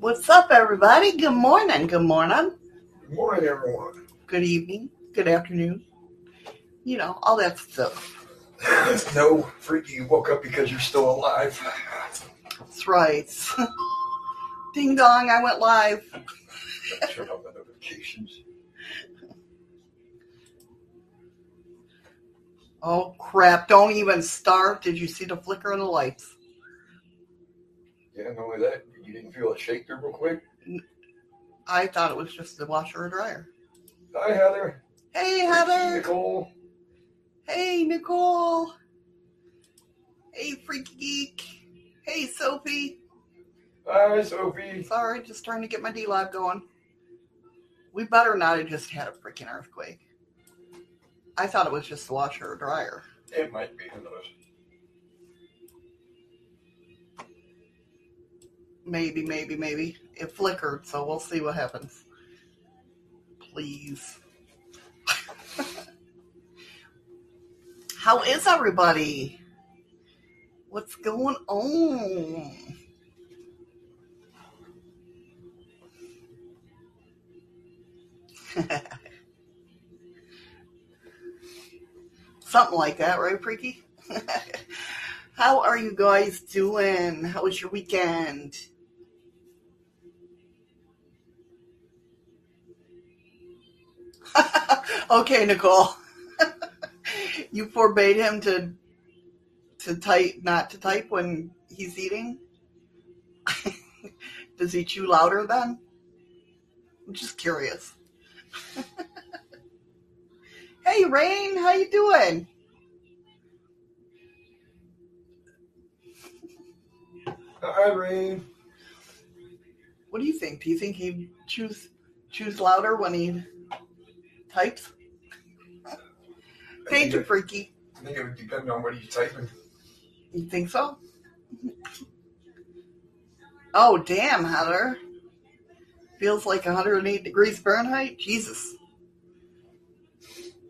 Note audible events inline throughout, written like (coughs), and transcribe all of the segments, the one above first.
What's up, everybody? Good morning. Good morning. Good morning, everyone. Good evening. Good afternoon. You know, all that stuff. (laughs) no, freaky, you woke up because you're still alive. That's right. (laughs) Ding dong, I went live. Turn on the notifications. Oh, crap. Don't even start. Did you see the flicker of the lights? Yeah, not only that, you didn't feel it shake there real quick. I thought it was just the washer or dryer. Hi, Heather. Hey, Heather. Nicole. Hey, Nicole. Hey, Freaky Geek. Hey, Sophie. Hi, Sophie. Sorry, just trying to get my D Live going. We better not have just had a freaking earthquake. I thought it was just the washer or dryer. It might be, who knows? Maybe, maybe, maybe. It flickered, so we'll see what happens. Please. (laughs) How is everybody? What's going on? (laughs) Something like that, right, Freaky? (laughs) How are you guys doing? How was your weekend? (laughs) okay, Nicole. (laughs) you forbade him to to type not to type when he's eating? (laughs) Does he chew louder then? I'm just curious. hey Rain, how you doing? Hi, Rain. What do you think? Do you think he chews chews louder when he types? Thank you, it- Freaky. I think it would depend on what he's typing. You think so? Oh, damn, Heather. Feels like 108 degrees Fahrenheit? Jesus.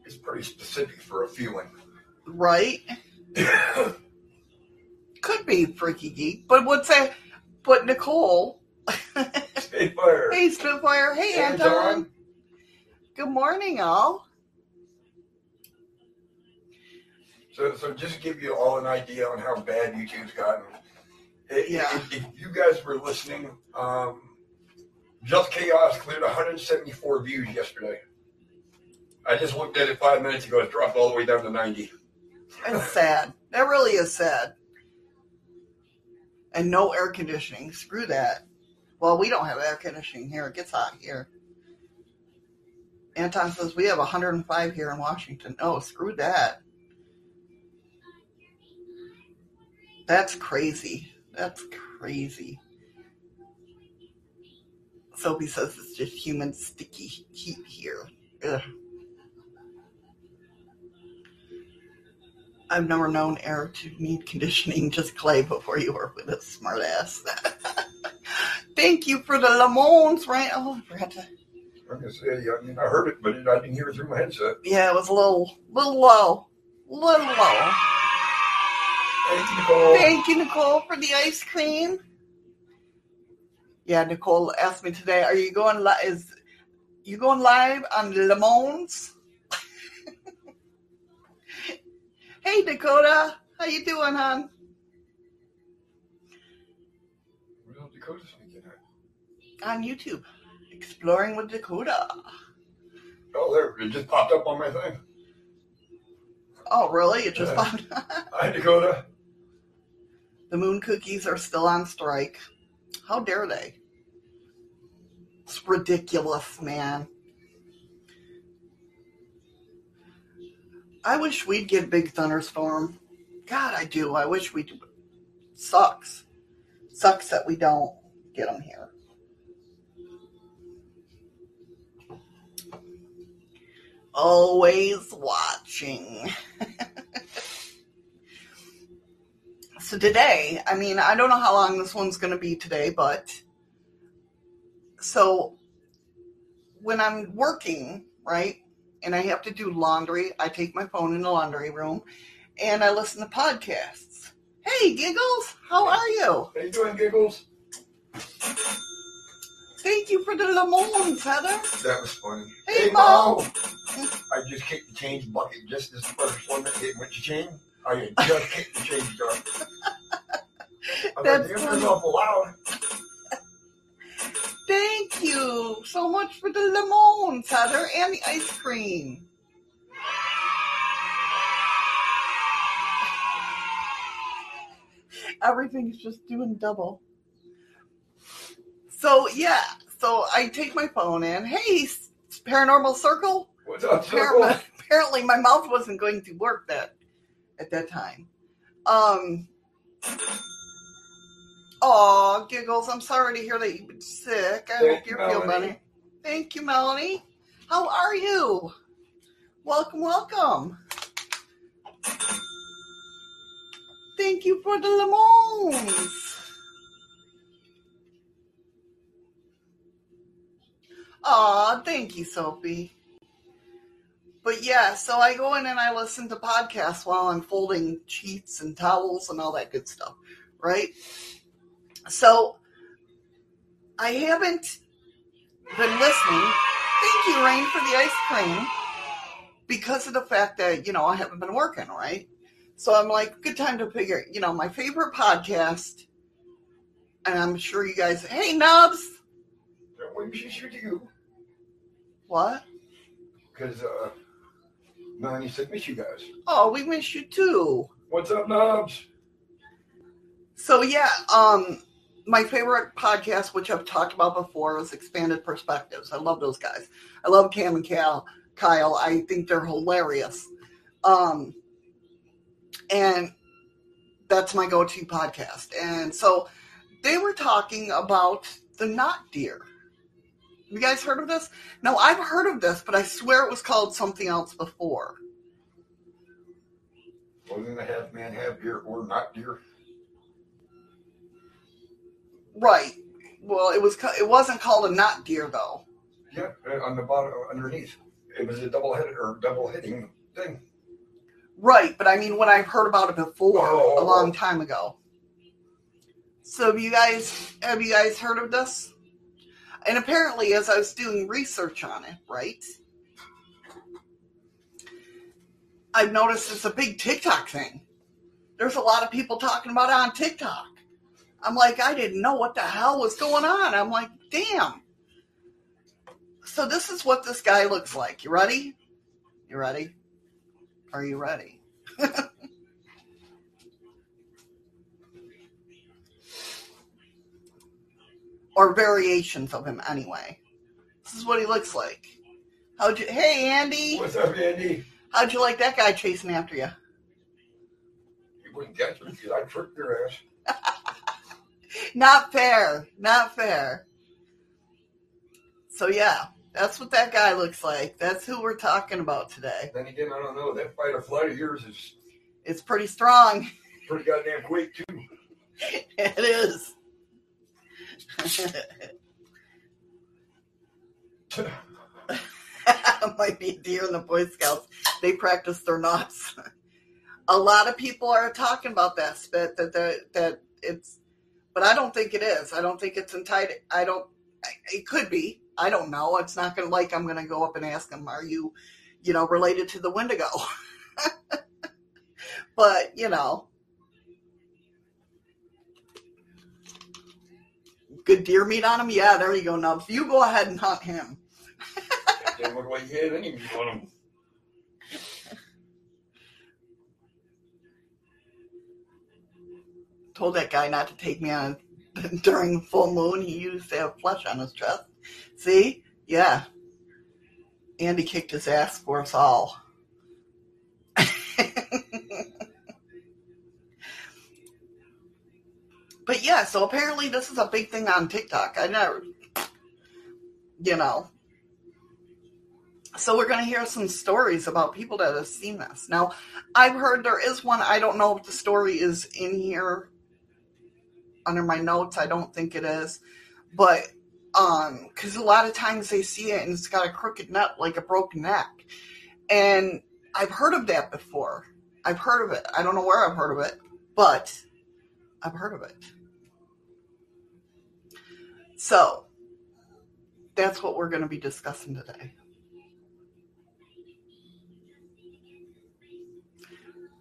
It's pretty specific for a feeling. Right? (laughs) Could be Freaky Geek. But what's that? But Nicole. (laughs) Stay fire. hey, Spitfire. Hey, Anton. Good morning, all. So, so just to give you all an idea on how bad YouTube's gotten. If, Yeah. if, if you guys were listening, um, Just Chaos cleared 174 views yesterday. I just looked at it five minutes ago. It dropped all the way down to 90. It's sad. That really is sad. And no air conditioning. Screw that. Well, we don't have air conditioning here. It gets hot here. Anton says we have 105 here in Washington. Oh, screw that. That's crazy. That's crazy. Sophie says it's just human sticky heat here. Ugh. I've never known air to need conditioning, just clay before you were with a smart ass. (laughs) Thank you for the lemons, right? Oh, I forgot to. I'm gonna say, I mean, I heard it, but I didn't hear it through my headset. Yeah, it was a little, little low. Little low. Thank you, Nicole. Thank you, Nicole, for the ice cream. Yeah, Nicole asked me today, are you going live? Is you going live on Lemons? (laughs) hey, Dakota. How you doing, hon? Where the Dakota at? On YouTube. Exploring with Dakota. Oh, there. It just popped up on my thing. Oh, really? It just Yeah. popped. Up. Hi, Dakota. the moon cookies are still on strike. How dare they? It's ridiculous, man. I wish we'd get big thunderstorm. God, I do. I wish we do. Sucks. Sucks that we don't get them here. Always watching. (laughs) so today, I mean, I don't know how long this one's going to be today, but so when I'm working, right, and I have to do laundry, I take my phone in the laundry room and I listen to podcasts. Hey, Giggles, how are you? How you doing, Giggles? Thank you for the lemons, Heather. That was funny. Hey, Mo. I just kicked the change bucket just as the first one that hit with the chain. I just kicked the change jar. I'm That's like, funny. awful loud. Thank you so much for the lemons, Heather, and the ice cream. Everything's just doing double. So yeah, so I take my phone in. Hey, paranormal circle. What's up, Apparently, Circle? apparently my mouth wasn't going to work that at that time. Um. Oh, giggles! I'm sorry to hear that you've been sick. I Thank hope you, feel better. Thank you, Melanie. How are you? Welcome, welcome. Thank you for the lemons. Aw, thank you, Sophie. But yeah, so I go in and I listen to podcasts while I'm folding sheets and towels and all that good stuff, right? So I haven't been listening. Thank you, Rain, for the ice cream because of the fact that, you know, I haven't been working, right? So I'm like, good time to figure, you know, my favorite podcast. And I'm sure you guys, hey, Nubs. Should you. What? Because uh, Melanie said, miss you guys. Oh, we miss you too. What's up, Knobs? So yeah, um, my favorite podcast, which I've talked about before, is Expanded Perspectives. I love those guys. I love Cam and Cal, Kyle. I think they're hilarious. Um, and that's my go-to podcast. And so they were talking about the not deer. You guys heard of this? No, I've heard of this, but I swear it was called something else before. Wasn't a half man, half deer, or not deer? Right. Well, it was. It wasn't called a not deer though. Yeah, uh, on the bottom, underneath. It was a double headed or double hitting thing. Right, but I mean when I've heard about it before Oh. a long time ago. So have you guys have you guys heard of this? And apparently as I was doing research on it, right? I've noticed it's a big TikTok thing. There's a lot of people talking about it on TikTok. I'm like, I didn't know what the hell was going on. I'm like, damn. So this is what this guy looks like. You ready? You ready? Are you ready? (laughs) or variations of him anyway. This is what he looks like. How'd you hey Andy? What's up, Andy? How'd you like that guy chasing after you? You wouldn't catch me because I tricked your ass. (laughs) Not fair. Not fair. So yeah, that's what that guy looks like. That's who we're talking about today. Then again, I don't know. That fight or flight of yours is It's pretty strong. pretty goddamn quick, too. (laughs) it is. (laughs) Might be deer in the Boy Scouts. They practice their knots. A lot of people are talking about that spit that that that it's, but I don't think it is. I don't think it's entitled. I don't. It could be. I don't know. It's not gonna like I'm gonna go up and ask them. Are you, you know, related to the Wendigo? (laughs) but you know, good deer meat on him. Yeah, there you go, Nubs. You go ahead and hunt him. Didn't look like you had any meat on him. told that guy not to take me on (laughs) during full moon. He used to have flesh on his chest. See? Yeah. Andy kicked his ass for us all. But yeah, so apparently this is a big thing on TikTok. I never, you know. So we're going to hear some stories about people that have seen this. Now, I've heard there is one. I don't know if the story is in here under my notes. I don't think it is, but um, because a lot of times they see it and it's got a crooked neck, like a broken neck, and I've heard of that before. I've heard of it. I don't know where I've heard of it, but I've heard of it. So that's what we're going to be discussing today.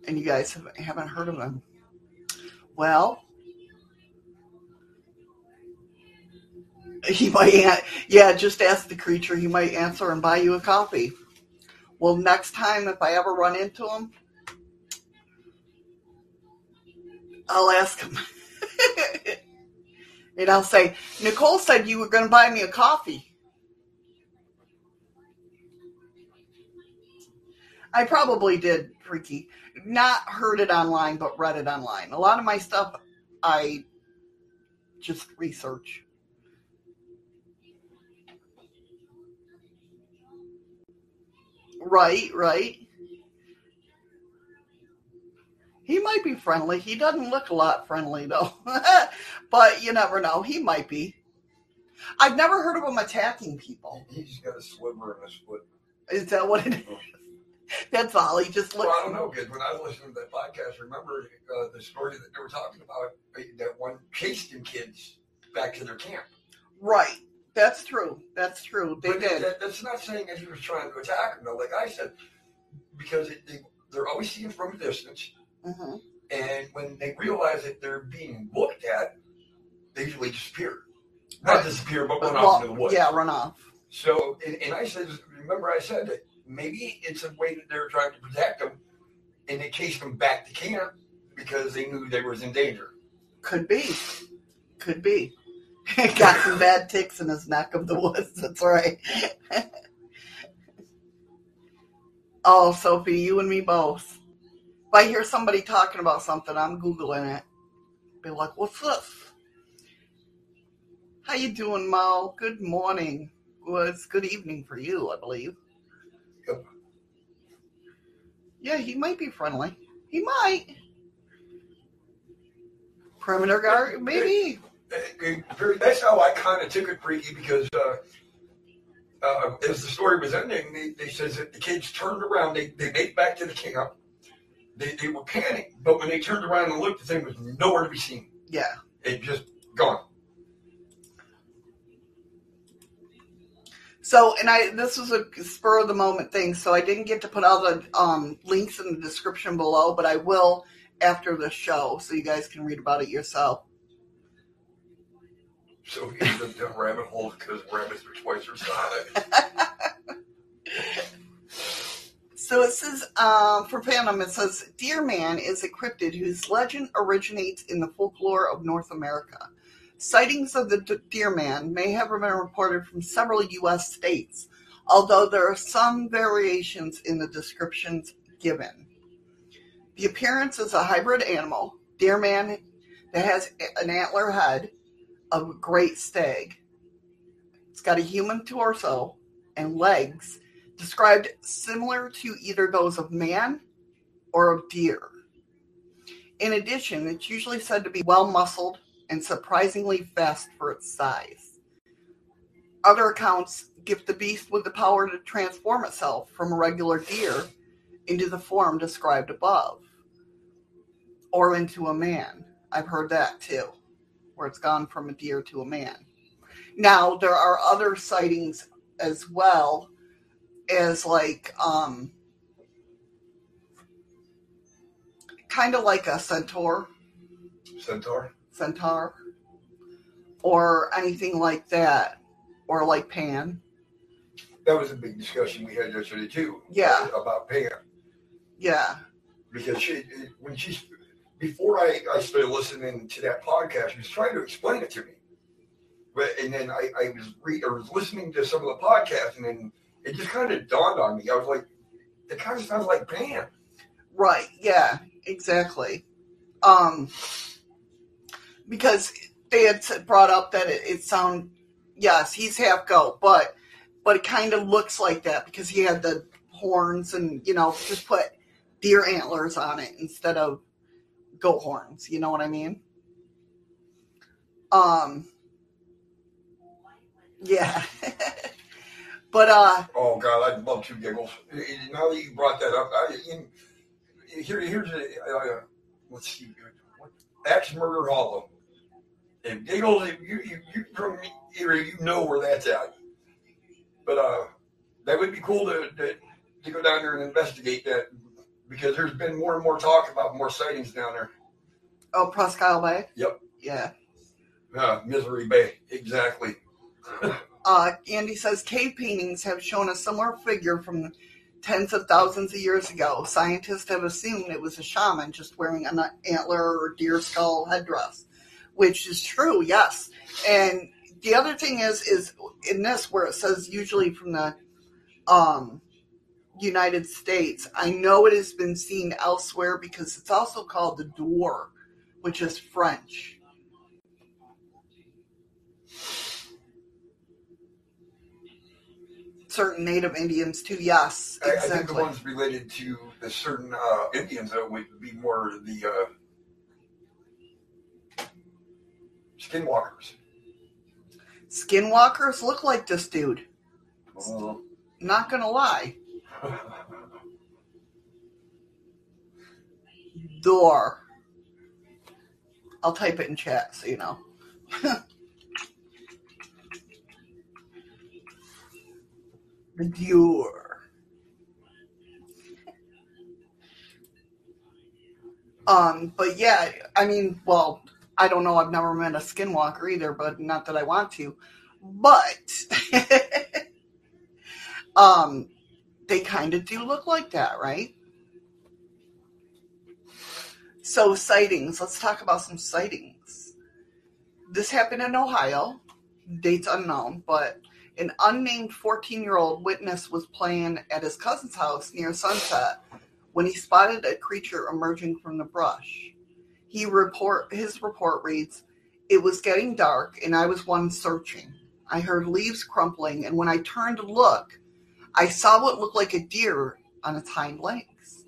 And you guys haven't, heard of him. Well, he might, yeah, just ask the creature. He might answer and buy you a coffee. Well, next time if I ever run into him, I'll ask him. (laughs) and I'll say, Nicole said you were going to buy me a coffee. I probably did, Freaky. Not heard it online, but read it online. A lot of my stuff I just research. Right, right. He might be friendly. He doesn't look a lot friendly though. (laughs) but you never know. He might be. I've never heard of him attacking people. He's got a sliver in his foot. Is that what it is? (laughs) That's all. He just Well, looks. I don't know, because when I was listening to that podcast, remember uh, the story that they were talking about that one chased them kids back to their camp. Right. That's true. That's true. They But did. That, that's not saying that he was trying to attack them, though. Like I said, because it, they, they're always seen from a distance, hmm and when they realize that they're being looked at, they usually disappear. Not Right. disappear, but run off into the woods. yeah, run off. So, and, and I said, remember I said that maybe it's a way that they're trying to protect them, and they chased them back to camp because they knew they was in danger. Could be. Could be. (laughs) Got some bad ticks in his neck of the woods. That's right. (laughs) oh, Sophie, you and me both. If I hear somebody talking about something, I'm googling it. Be like, "What's this?" How you doing, Mo? Good morning. Well, it's good evening for you, I believe. Yep. Yeah, he might be friendly. He might. Perimeter guard, maybe. That's how I kind of took it, freaky, because uh, uh, as the story was ending, they, they says that the kids turned around, they, they made back to the camp. They, they were panicked, but when they turned around and looked, the thing was nowhere to be seen. Yeah. It just gone. So, and I this was a spur of the moment thing, so I didn't get to put all the um, links in the description below, but I will after the show, so you guys can read about it yourself. So he's in the rabbit hole because rabbits are twice her size. (laughs) So it says, um, for Phantom, it says, Deer Man is a cryptid whose legend originates in the folklore of North America. Sightings of the Deer Man may have been reported from several U.S. states, although there are some variations in the descriptions given. The appearance is a hybrid animal, Deer Man, that has an antler head of a great stag. It's got a human torso and legs described similar to either those of man or of deer. In addition, it's usually said to be well muscled and surprisingly fast for its size. Other accounts give the beast with the power to transform itself from a regular deer into the form described above, or into a man. I've heard that too, where it's gone from a deer to a man. Now, there are other sightings as well as like um kind of like a centaur Centaur. centaur or anything like that or like pan That was a big discussion we had yesterday too. Yeah. About Pan. yeah because she when she's before I, I started listening to that podcast, she was trying to explain it to me. But and then I, I was re, I was listening to some of the podcasts, and then it just kind of dawned on me. I was like, it kind of sounds like Pan. right yeah exactly um because they had brought up that it, it sound yes he's half goat but but it kind of looks like that because he had the horns and you know just put deer antlers on it instead of goat horns you know what i mean um yeah (laughs) but uh Oh God, I'd love two giggles. Now that you brought that up, I, in, here here's a uh, let's see, Axe Murder Hollow. And giggles, you you you from here, you know where that's at. But uh, that would be cool to, to to go down there and investigate that because there's been more and more talk about more sightings down there. Oh, Presque Isle Bay? Yep. Yeah. Uh, Misery Bay, exactly. (laughs) Uh, Andy says cave paintings have shown a similar figure from tens of thousands of years ago. Scientists have assumed it was a shaman just wearing an antler or deer skull headdress, which is true, yes. And the other thing is, is in this where it says usually from the um, United States, I know it has been seen elsewhere because it's also called the Dwar, which is French. Certain Native Indians too. Yes, I, I think the ones related to the certain uh, Indians that would be more the uh, skinwalkers. Skinwalkers look like this dude. Oh. Not gonna lie. (laughs) Door. I'll type it in chat so you know. (laughs) the Um, but yeah, I mean, well, I don't know. I've never met a skinwalker either, but not that I want to. But (laughs) um, they kind of do look like that, right? So sightings. Let's talk about some sightings. This happened in Ohio. Dates unknown, but an unnamed 14-year-old witness was playing at his cousin's house near sunset when he spotted a creature emerging from the brush. He report his report reads, "It was getting dark and I was one searching. I heard leaves crumpling and when I turned to look, I saw what looked like a deer on its hind legs.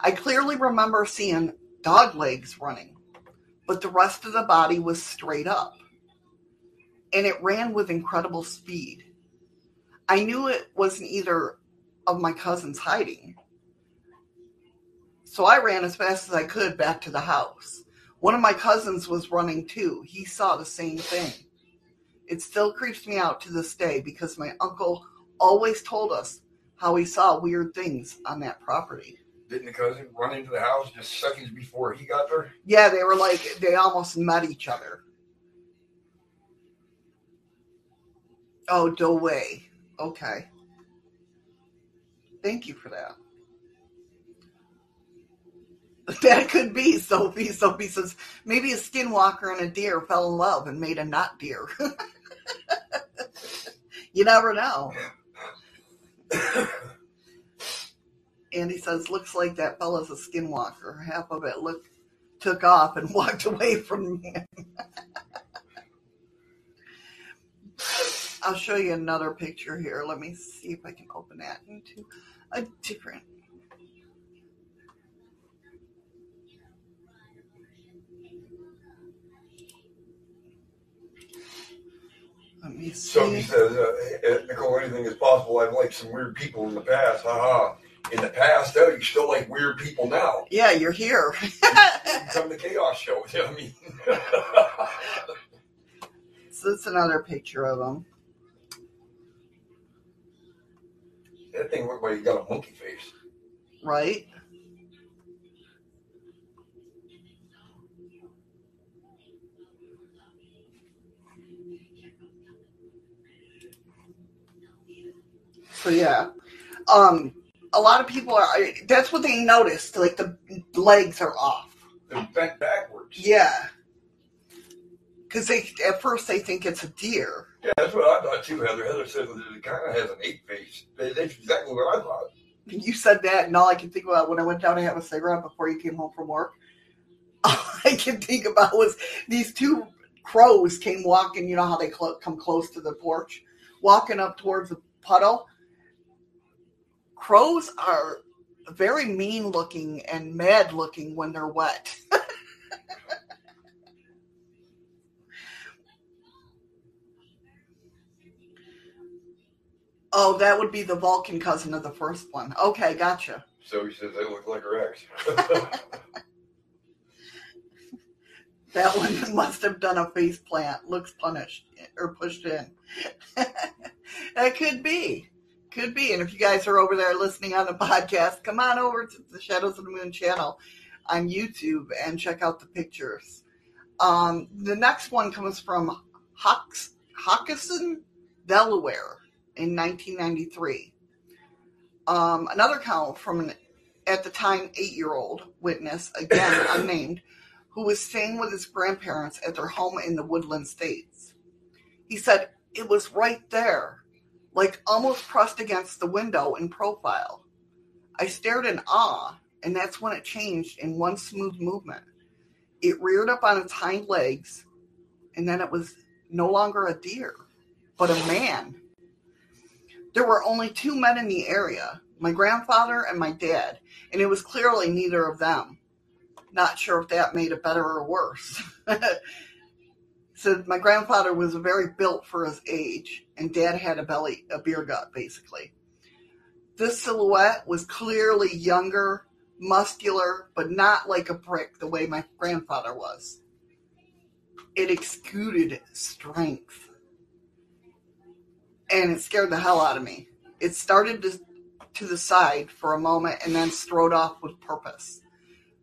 I clearly remember seeing dog legs running, but the rest of the body was straight up. And it ran with incredible speed. I knew it wasn't either of my cousins hiding. So I ran as fast as I could back to the house. One of my cousins was running too. He saw the same thing. It still creeps me out to this day because my uncle always told us how he saw weird things on that property. Didn't the cousin run into the house just seconds before he got there? Yeah, they were like, they almost met each other. Oh, Doway. Okay. Thank you for that. (laughs) That could be Sophie. (laughs) Sophie says maybe a skinwalker and a deer fell in love and made a not deer. (laughs) you never know. Andy says looks like that fella's a skinwalker. Half of it look took off and walked away from him. I'll show you another picture here. Let me see if I can open that into a different. Let me So he see. says, uh, Nicole, anything is possible. I've liked some weird people in the past. Haha. In the past, though, you still like weird people now. Yeah, you're here. You come to chaos shows. I mean, so that's another picture of him. That thing looked like he got a monkey face. right? So yeah, um, a lot of people are. That's what they noticed. Like the legs are off. They're bent backwards. Yeah, because they at first they think it's a deer. Yeah, that's what I thought too, Heather. Heather said that it kind of has an ape face. That's exactly what I thought. You said that, and all I can think about when I went down to have a cigarette before you came home from work, (laughs) all I can think about was these two crows came walking. You know how they clo- come close to the porch, walking up towards the puddle. Crows are very mean looking and mad looking when they're wet. (laughs) oh, that would be the Vulcan cousin of the first one. Okay, gotcha. So he says they look like her ex. (laughs) That one must have done a face plant. Looks punished or pushed in. (laughs) that could be. Could be. And if you guys are over there listening on the podcast, come on over to the Shadows of the Moon channel on YouTube and check out the pictures. Um, the next one comes from Hawks, Hockessin, Delaware in 1993. Um, another count from an, at the time, eight year old witness, again (coughs) unnamed, who was staying with his grandparents at their home in the Woodland States. He said it was right there, like almost pressed against the window in profile. I stared in awe, and that's when it changed in one smooth movement. It reared up on its hind legs, and then it was no longer a deer, but a man. There were only two men in the area my grandfather and my dad, and it was clearly neither of them. Not sure if that made it better or worse. (laughs) so my grandfather was very built for his age, and dad had a belly, a beer gut, basically. This silhouette was clearly younger, muscular, but not like a brick the way my grandfather was. It exuded strength. And it scared the hell out of me. It started to, to the side for a moment and then strode off with purpose.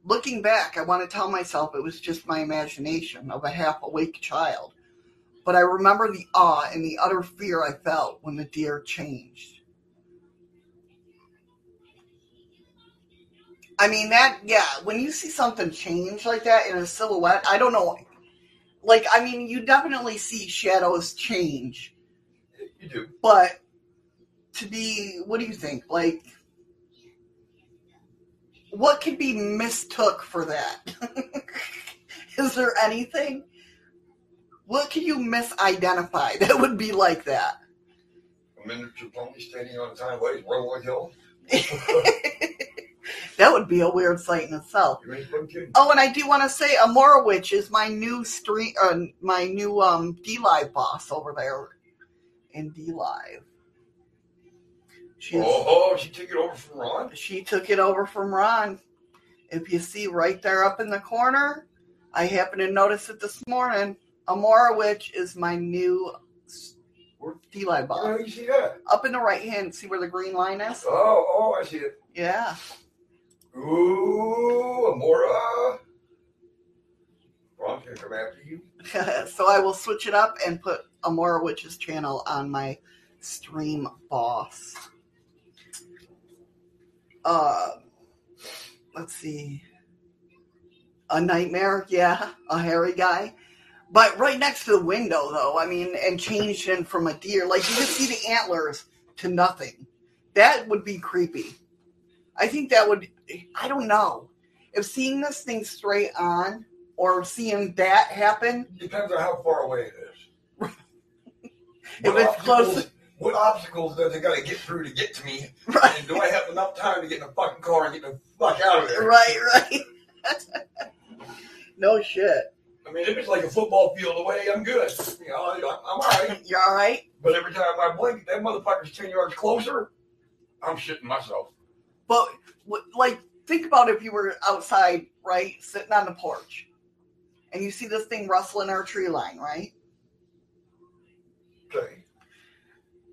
Looking back, I want to tell myself it was just my imagination of a half awake child. But I remember the awe and the utter fear I felt when the deer changed. I mean that yeah, when you see something change like that in a silhouette, I don't know like I mean you definitely see shadows change. You do. But to be what do you think? Like what could be mistook for that? (laughs) Is there anything? What can you misidentify that would be like that? A miniature pony standing on a tiny ways, Rollwood Hill. (laughs) that would be a weird sight in itself. You ain't fucking kidding. Oh, and I do want to say, Amora Witch is my new stream, uh, my new um D Live boss over there in D Live. She oh, oh, she took it over from Ron. she took it over from Ron. If you see right there up in the corner, I happened to notice it this morning. Amora Witch is my new D Live How boss. do you see that? Up in the right hand, see where the green line is? Oh, oh, I see it. Yeah. Ooh, Amora. Ron's gonna come after you. (laughs) so I will switch it up and put Amora Witch's channel on my stream boss. Uh, let's see. A nightmare, yeah, a hairy guy. But right next to the window, though, I mean, and changed in from a deer. Like, you just see the antlers to nothing. That would be creepy. I think that would, I don't know. If seeing this thing straight on or seeing that happen, Depends on how far away it is. If What it's close- obstacles- What obstacles does it got to get through to get to me? right? And do I have enough time to get in the fucking car and get the fuck out of there? Right, right. no shit. I mean, if it's like a football field away, I'm good. You know, I'm, I'm all right. You all right? But every time I blink, that motherfucker's 10 yards closer, I'm shitting myself. But like, think about if you were outside, right, sitting on the porch, and you see this thing rustling our tree line, right?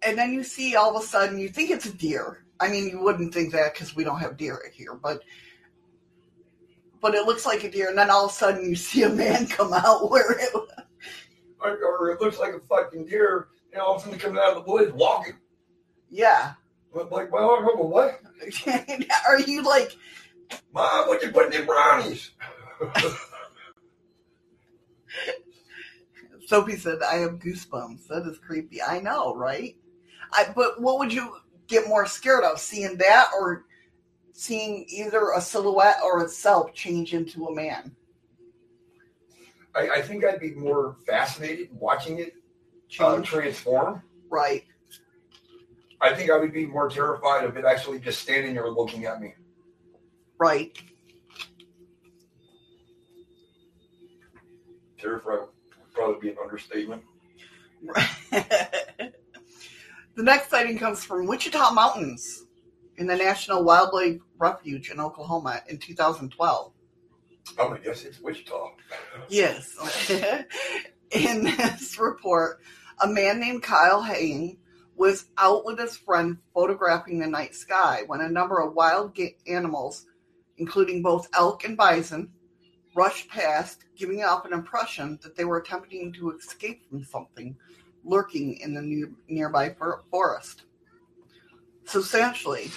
And then you see all of a sudden, you think it's a deer. I mean, you wouldn't think that because we don't have deer here, but but it looks like a deer. And then all of a sudden, you see a man (laughs) come out where it. Or, or it looks like a fucking deer, you know, all of a sudden coming out of the woods walking. Yeah. But like, well, I remember what? (laughs) Are you like? Mom, what you putting in brownies? (laughs) Sophie said, "I have goosebumps. That is creepy. I know, right? I but what would you get more scared of, seeing that or seeing either a silhouette or itself change into a man? I, I think I'd be more fascinated watching it uh, Change, transform. right? I think I would be more terrified of it actually just standing there looking at me. Right. Terrified probably be an understatement. (laughs) the next sighting comes from Wichita Mountains in the National Wildlife Refuge in Oklahoma in 2012. I'm gonna guess it's Wichita. Yes. (laughs) in this report, a man named Kyle Haying was out with his friend photographing the night sky when a number of wild animals, including both elk and bison, rushed past, giving off an impression that they were attempting to escape from something lurking in the near- nearby for- forest. Substantially,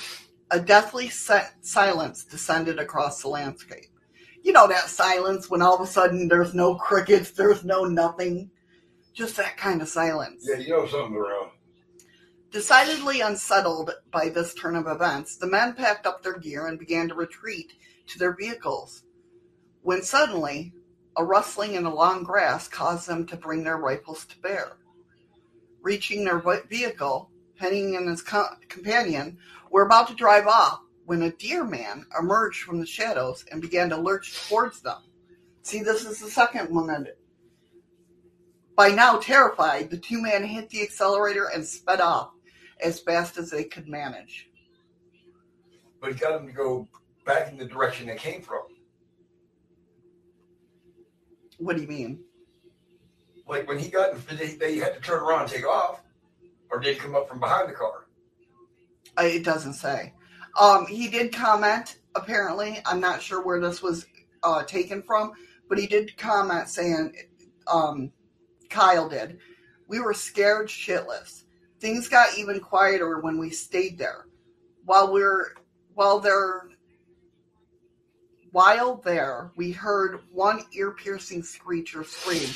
a deathly si- silence descended across the landscape. You know that silence when all of a sudden there's no crickets, there's no nothing, just that kind of silence. Yeah, you know something's around. Decidedly unsettled by this turn of events, the men packed up their gear and began to retreat to their vehicles. When suddenly, a rustling in the long grass caused them to bring their rifles to bear. Reaching their ve- vehicle, Henning and his co- companion were about to drive off when a deer man emerged from the shadows and began to lurch towards them. See, this is the second one that. By now terrified, the two men hit the accelerator and sped off as fast as they could manage. But he got them to go back in the direction they came from. What do you mean? Like when he got, they, they had to turn around and take off, or did he come up from behind the car? Uh, It doesn't say. Um, he did comment. Apparently, I'm not sure where this was uh, taken from, but he did comment saying, um, Kyle did. We were scared shitless. Things got even quieter when we stayed there. While we're while there while there, we heard one ear-piercing screech or scream,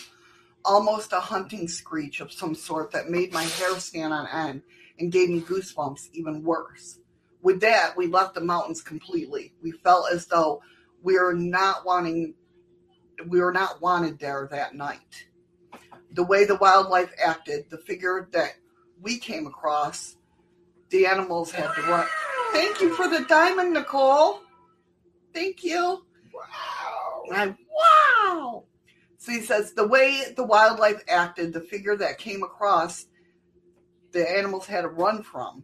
almost a hunting screech of some sort that made my hair stand on end and gave me goosebumps even worse. With that, we left the mountains completely. We felt as though we were not wanting we were not wanted there that night. The way the wildlife acted, the figure that we came across, the animals had to run. Thank you for the diamond, Nicole. Thank you. Wow. I, wow. So he says the way the wildlife acted, the figure that came across, the animals had to run from.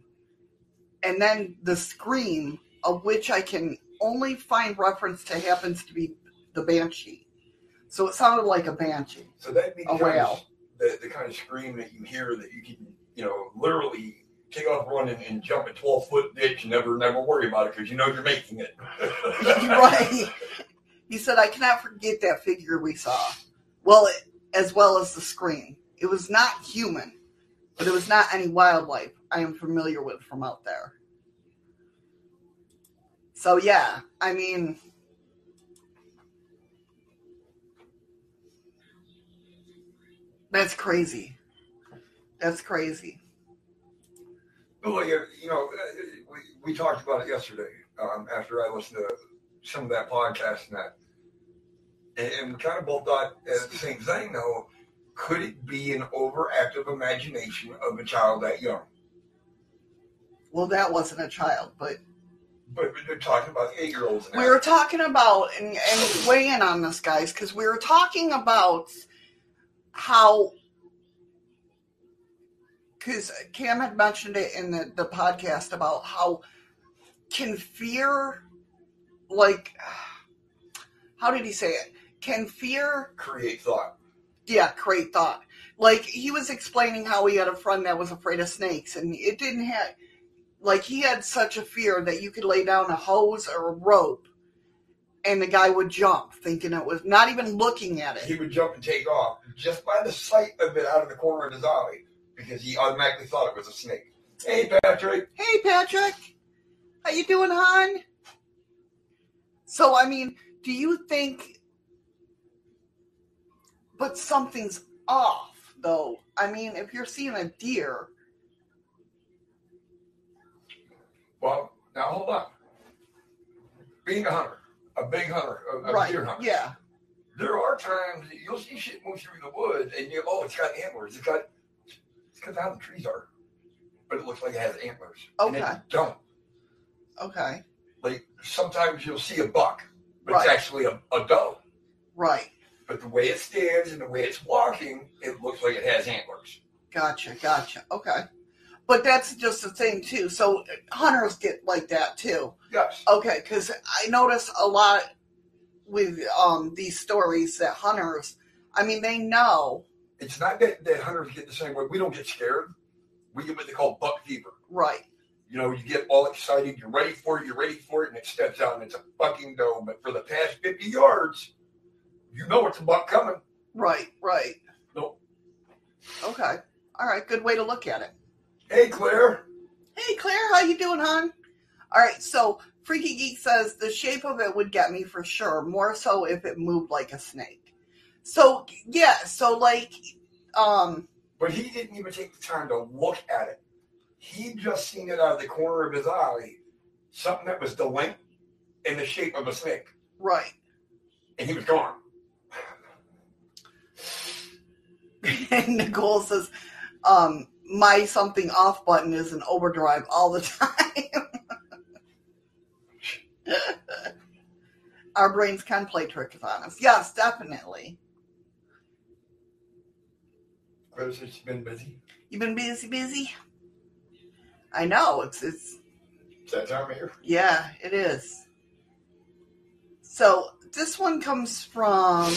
And then the scream, of which I can only find reference to, happens to be the banshee. So it sounded like a banshee. So that'd be the A whale. the, the kind of scream that you hear that you can, you know, literally take off running and jump a 12 foot ditch and never, never worry about it because you know you're making it. (laughs) right. He said, I cannot forget that figure we saw. Well, as well as the scream. It was not human, but it was not any wildlife I am familiar with from out there. So, yeah, I mean, that's crazy. That's crazy. Well, you, you know, uh, we, we talked about it yesterday um, after I listened to some of that podcast and that. And, and we kind of both thought uh, the same thing, though. Could it be an overactive imagination of a child that young? Well, that wasn't a child, but But they're talking about eight year olds we were talking about and, and weigh in on this guys because we were talking about how because cam had mentioned it in the, the podcast about how can fear like (sighs) how did he say it can fear create thought. yeah create thought like he was explaining how he had a friend that was afraid of snakes and it didn't have like he had such a fear that you could lay down a hose or a rope and the guy would jump thinking it was not even looking at it. He would jump and take off just by the sight of it out of the corner of his eye because he automatically thought it was a snake. Hey, Patrick. hey patrick how you doing hon so i mean do you think but something's off though i mean if you're seeing a deer Well, now hold on. Being a hunter, a big hunter, a, a right deer hunter. yeah There are times you'll see shit move through the woods and you oh it's got antlers. It's got it's how the trees are. But it looks like it has antlers. And it don't. okay Like sometimes you'll see a buck, but Right. it's actually a, a doe. right But the way it stands and the way it's walking, it looks like it has antlers. Gotcha, gotcha. Okay. But that's just the thing too. So hunters get like that too. Yes. Okay, because I notice a lot with um these stories that hunters, I mean, they know. It's not that, that hunters get the same way. We don't get scared. we get what they call buck fever. Right. You know, you get all excited, you're ready for it, you're ready for it, and it steps out and it's a fucking doe. But for the past 50 yards, you know it's a buck coming. Right. Right. Nope. Okay. All right. Good way to look at it. Hey, Claire. Hey Claire, how you doing, hon? All right, so Freaky Geek says the shape of it would get me for sure, more so if it moved like a snake. So yeah, so like, um, But he didn't even take the time to look at it. He just seen it out of the corner of his eye, something that was the length and the shape of a snake, right. and he was gone. (laughs) And Nicole says, um, my something off button is an overdrive all the (laughs) time. Our brains can play tricks on us. Yes, definitely. Chris has been busy. You've been busy, busy. I know it's it's It's that time of year. Yeah, it is. So this one comes from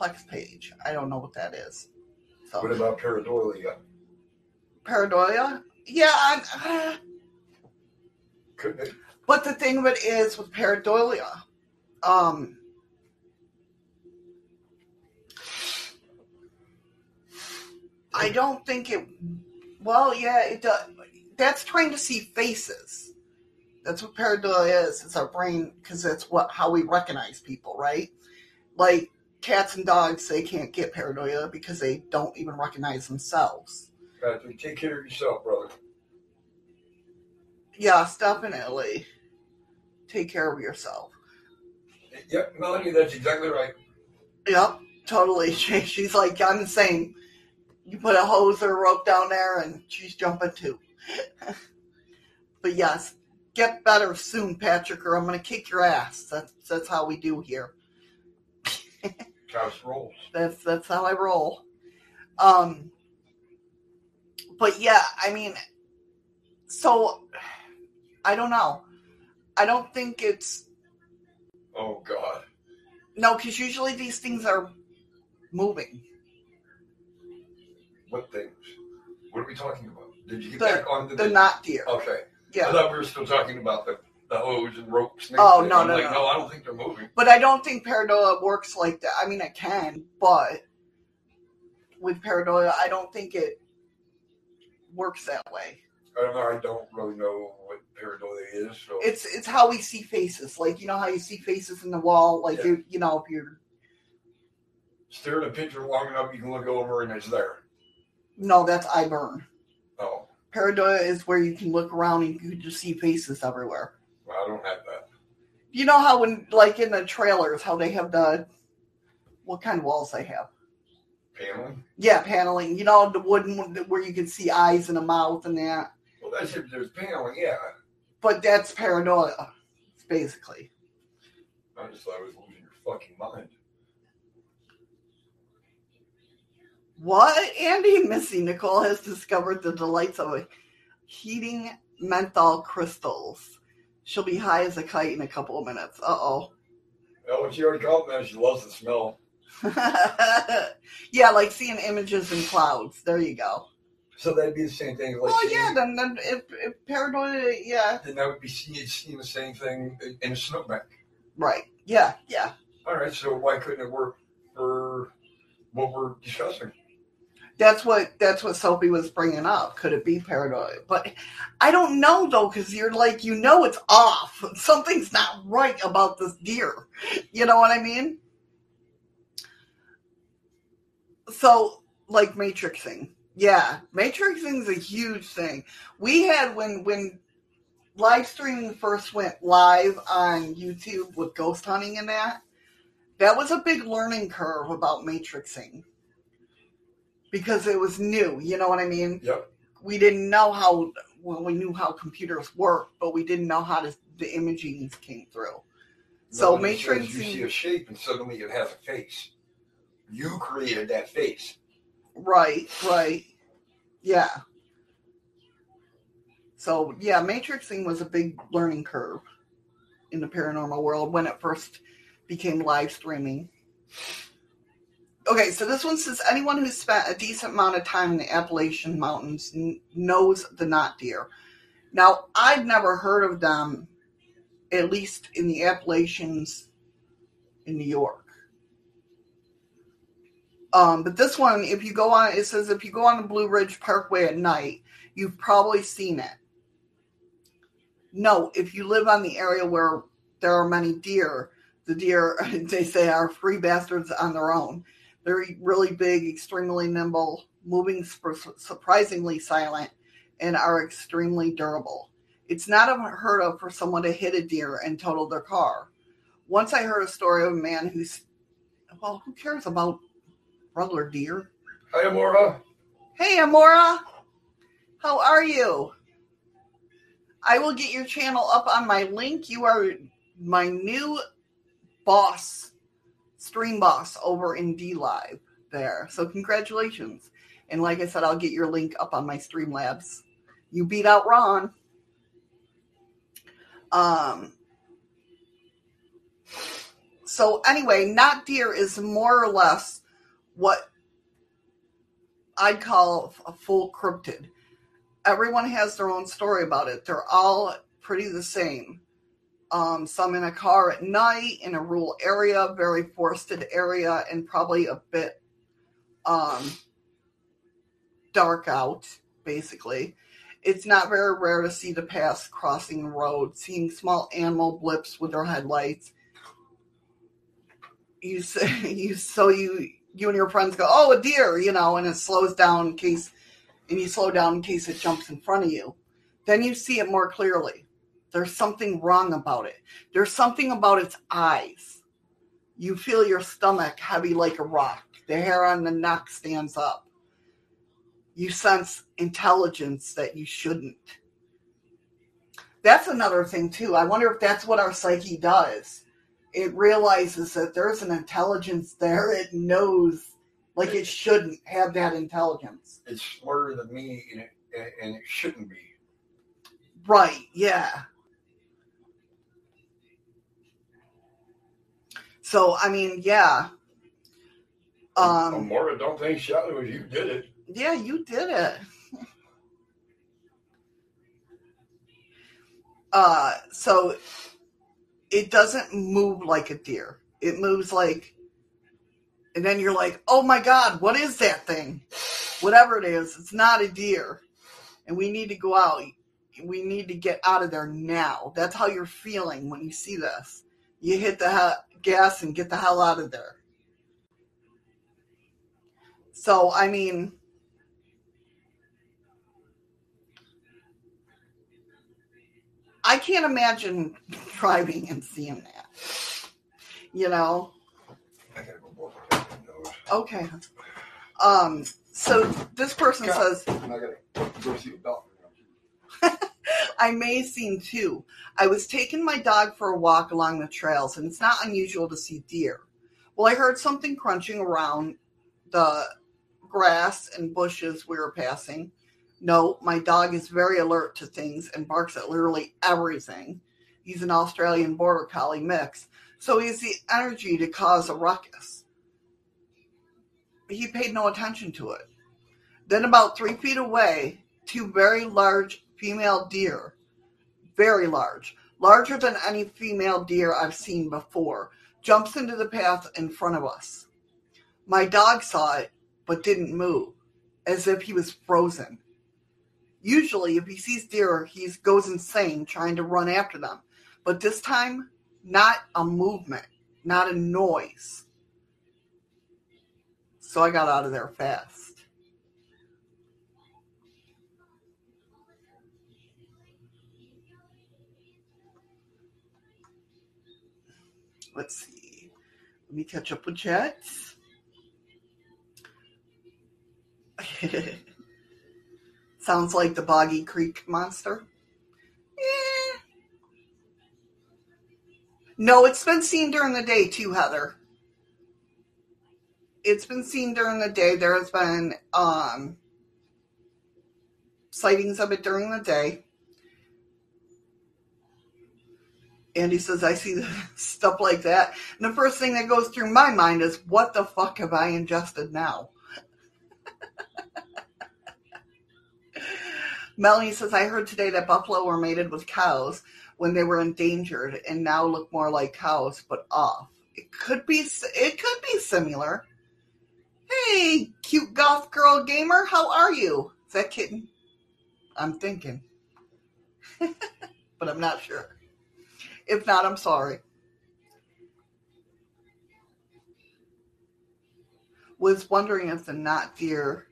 Plex Page. I don't know what that is. So What about pareidolia? pareidolia? Yeah, I'm, uh, Could be. but the thing of it is with pareidolia, um, I don't think it. Well, yeah, it does. That's trying to see faces. That's what pareidolia is. It's our brain because that's what how we recognize people, right? Like cats and dogs, they can't get pareidolia because they don't even recognize themselves. Patrick, take care of yourself, brother. Yes, definitely. Take care of yourself. Yep, Melanie, that's exactly right. Yep, totally. She, (laughs) she's like, I'm the same. You put a hose or a rope down there, and she's jumping too. (laughs) but yes, get better soon, Patrick, or I'm going to kick your ass. That's that's how we do here. House rolls. (laughs) That's that's how I roll. Um, but yeah, I mean, so I don't know. I don't think it's Oh God. no, because usually these things are moving. What things? What are we talking about? Did you get The- back onto They're the? not deer. Okay. Yeah. I thought we were still talking about the, the hose and rope snakes. Oh, no, I'm no, like, no. no, I don't think they're moving. But I don't think pareidolia works like that. I mean, it can, but with pareidolia, I don't think it works that way. I don't know. I don't really know what pareidolia is. So It's it's how we see faces. Like you know how you see faces in the wall. Like Yeah. you you know if you're stare at a picture long enough, you can look over and it's there. No, that's eye burn. Oh, Pareidolia is where you can look around and you can just see faces everywhere. well, I don't have that. You know how when like in the trailers how they have the what kind of walls they have? Paneling. Yeah, paneling. You know the wooden one where you can see eyes and a mouth and that. Well, that's if there's paneling. Yeah. But that's pareidolia, basically. I just thought I was losing your fucking mind. What? Andy and Missy Nicole has discovered the delights of heating menthol crystals. She'll be high as a kite in a couple of minutes. Uh oh. Oh, and she already called me. She loves the smell. (laughs) yeah, like seeing images in clouds. There you go. So that'd be the same thing. Like oh yeah, then then if, if paranoia, yeah, Then that would be seeing, seeing the same thing in a snowbank. right, yeah, yeah. All right. So why couldn't it work for what we're discussing? That's what that's what Sophie was bringing up. Could it be paranoia? But I don't know though, because you're like you know it's off. (laughs) Something's not right about this deer. You know what I mean? So like matrixing, yeah, matrixing is a huge thing. We had when when live streaming first went live on YouTube with ghost hunting and that. That was a big learning curve about matrixing because it was new. You know what I mean? Yep. We didn't know how. Well, we knew how computers work, but we didn't know how to, the imaging came through. So Nobody says You see a shape and suddenly it has a face. You created that face. right, right, yeah. So yeah, matrixing was a big learning curve in the paranormal world when it first became live streaming. Okay, so this one says anyone who's spent a decent amount of time in the Appalachian Mountains n- knows the not deer. Now, I've never heard of them, at least in the Appalachians in New York. Um, but this one, if you go on, it says if you go on the Blue Ridge Parkway at night, you've probably seen it. No, if you live on the area where there are many deer, the deer, (laughs) they say, are free bastards on their own. They're really big, extremely nimble, moving surprisingly silent, and are extremely durable. It's not unheard of for someone to hit a deer and total their car. Once I heard a story of a man who's, well, who cares about regular deer? Hi, Amora. Hey, Amora. How are you? I will get your channel up on my link. You are my new boss, stream boss over in DLive there. So congratulations. And like I said, I'll get your link up on my Streamlabs. You beat out Ron. Um so anyway, not deer is more or less what I'd call a full cryptid. Everyone has their own story about it. They're all pretty the same. Um, some in a car at night in a rural area, very forested area, and probably a bit um, dark out, basically. It's not very rare to see the paths crossing road, seeing small animal blips with their headlights. You (laughs) you so you you and your friends go, oh, a deer, you know, and it slows down in case, and you slow down in case it jumps in front of you. Then you see it more clearly. There's something wrong about it. There's something about its eyes. You feel your stomach heavy like a rock. The hair on the neck stands up you sense intelligence that you shouldn't. That's another thing, too. I wonder if that's what our psyche does. It realizes that there's an intelligence there. It knows, like, it shouldn't have that intelligence. It's smarter than me, and it, and it shouldn't be. Right, yeah. So, I mean, yeah. Um, Amora, don't think Shelly was you did it. Yeah, you did it. (laughs) Uh, so it doesn't move like a deer. It moves like, and then you're like, oh my God, what is that thing? Whatever it is, it's not a deer. And we need to go out. We need to get out of there now. That's how you're feeling when you see this. You hit the gas and get the hell out of there. So, I mean, I can't imagine driving and seeing that. You know. Okay. Um. So this person God, says. I may have seen two. I was taking my dog for a walk along the trails, and it's not unusual to see deer. Well, I heard something crunching around the grass and bushes we were passing. No, my dog is very alert to things and barks at literally everything. He's an Australian Border Collie mix, so he has the energy to cause a ruckus. He paid no attention to it. Then, about three feet away, two very large female deer, very large, larger than any female deer I've seen before, jumps into the path in front of us. My dog saw it, but didn't move, as if he was frozen. Usually, if he sees deer, he goes insane trying to run after them. But this time, not a movement, not a noise. So I got out of there fast. Let's see. Let me catch up with chat. (laughs) Sounds like the Boggy Creek monster. Eh. No, it's been seen during the day too, Heather. It's been seen during the day. There has been um, sightings of it during the day. Andy says, I see (laughs) stuff like that. And the first thing that goes through my mind is, what the fuck have I ingested now? (laughs) Melanie says, I heard today that buffalo were mated with cows when they were endangered and now look more like cows, but off. It could be, it could be similar. Hey, cute goth girl gamer, how are you? Is that kitten? I'm thinking. (laughs) but I'm not sure. If not, I'm sorry. Was wondering if the not deer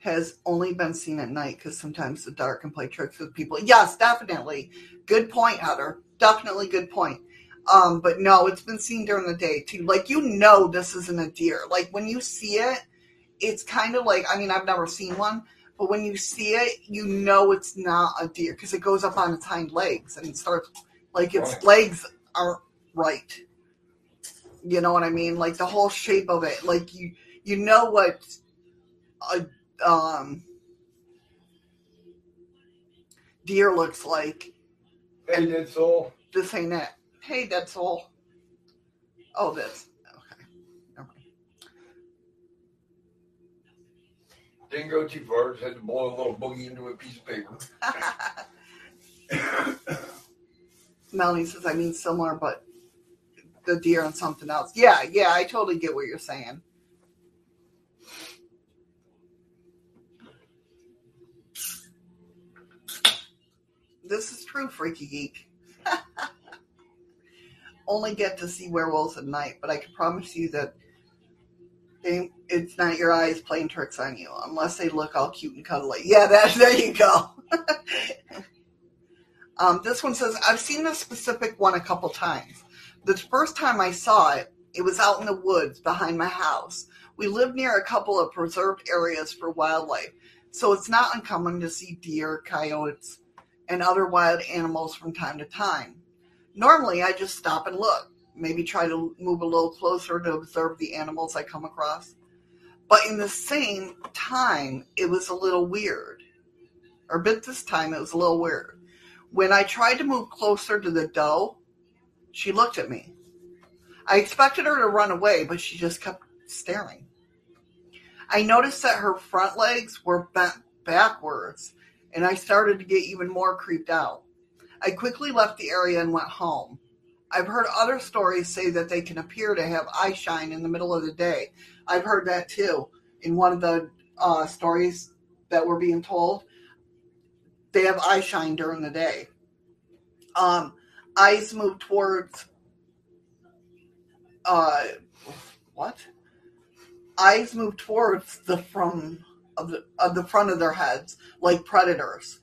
has only been seen at night because sometimes the dark can play tricks with people. Yes, definitely. Good point, Heather. Definitely good point. Um, but no, it's been seen during the day too. Like you know this isn't a deer. Like when you see it, it's kind of like I mean, I've never seen one, but when you see it, you know it's not a deer because it goes up on its hind legs and starts like its right. legs aren't right. You know what I mean? Like the whole shape of it. Like you you know what a um, deer looks like. Hey, dead soul. This ain't it. Hey, dead soul. Oh, this. Okay. Okay. Didn't go too far. Just had to blow a little boogie into a piece of paper. (laughs) (laughs) Melanie says, I mean similar, but the deer and something else. Yeah, yeah, I totally get what you're saying. This is true, Freaky Geek. (laughs) Only get to see werewolves at night, but I can promise you that they, it's not your eyes playing tricks on you, unless they look all cute and cuddly. (laughs) Yeah, that, there you go. (laughs) um, this one says, I've seen this specific one a couple times. The first time I saw it, it was out in the woods behind my house. We live near a couple of preserved areas for wildlife, so it's not uncommon to see deer, coyotes, and other wild animals from time to time. Normally, I just stop and look, maybe try to move a little closer to observe the animals I come across. But in the same time, it was a little weird. Or but this time it was a little weird. When I tried to move closer to the doe, she looked at me. I expected her to run away, but she just kept staring. I noticed that her front legs were bent backwards and I started to get even more creeped out. I quickly left the area and went home. I've heard other stories say that they can appear to have eye shine in the middle of the day. I've heard that too in one of the uh, stories that were being told. They have eye shine during the day. Um, eyes move towards uh, what? Eyes move towards the from of the, of the front of their heads, like predators.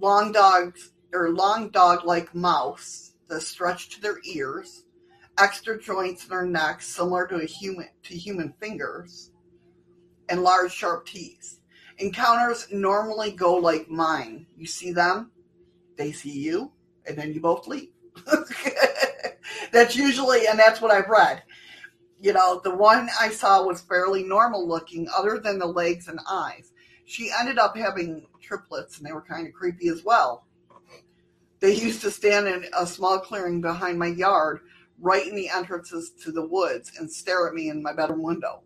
Long dogs or long dog like mouths that stretch to their ears, extra joints in their necks similar to a human to human fingers, and large sharp teeth. Encounters normally go like mine. You see them, they see you, and then you both leave. (laughs) that's usually, and that's what I've read you know, the one I saw was fairly normal looking, other than the legs and eyes. She ended up having triplets, and they were kind of creepy as well. They used to stand in a small clearing behind my yard, right in the entrances to the woods, and stare at me in my bedroom window.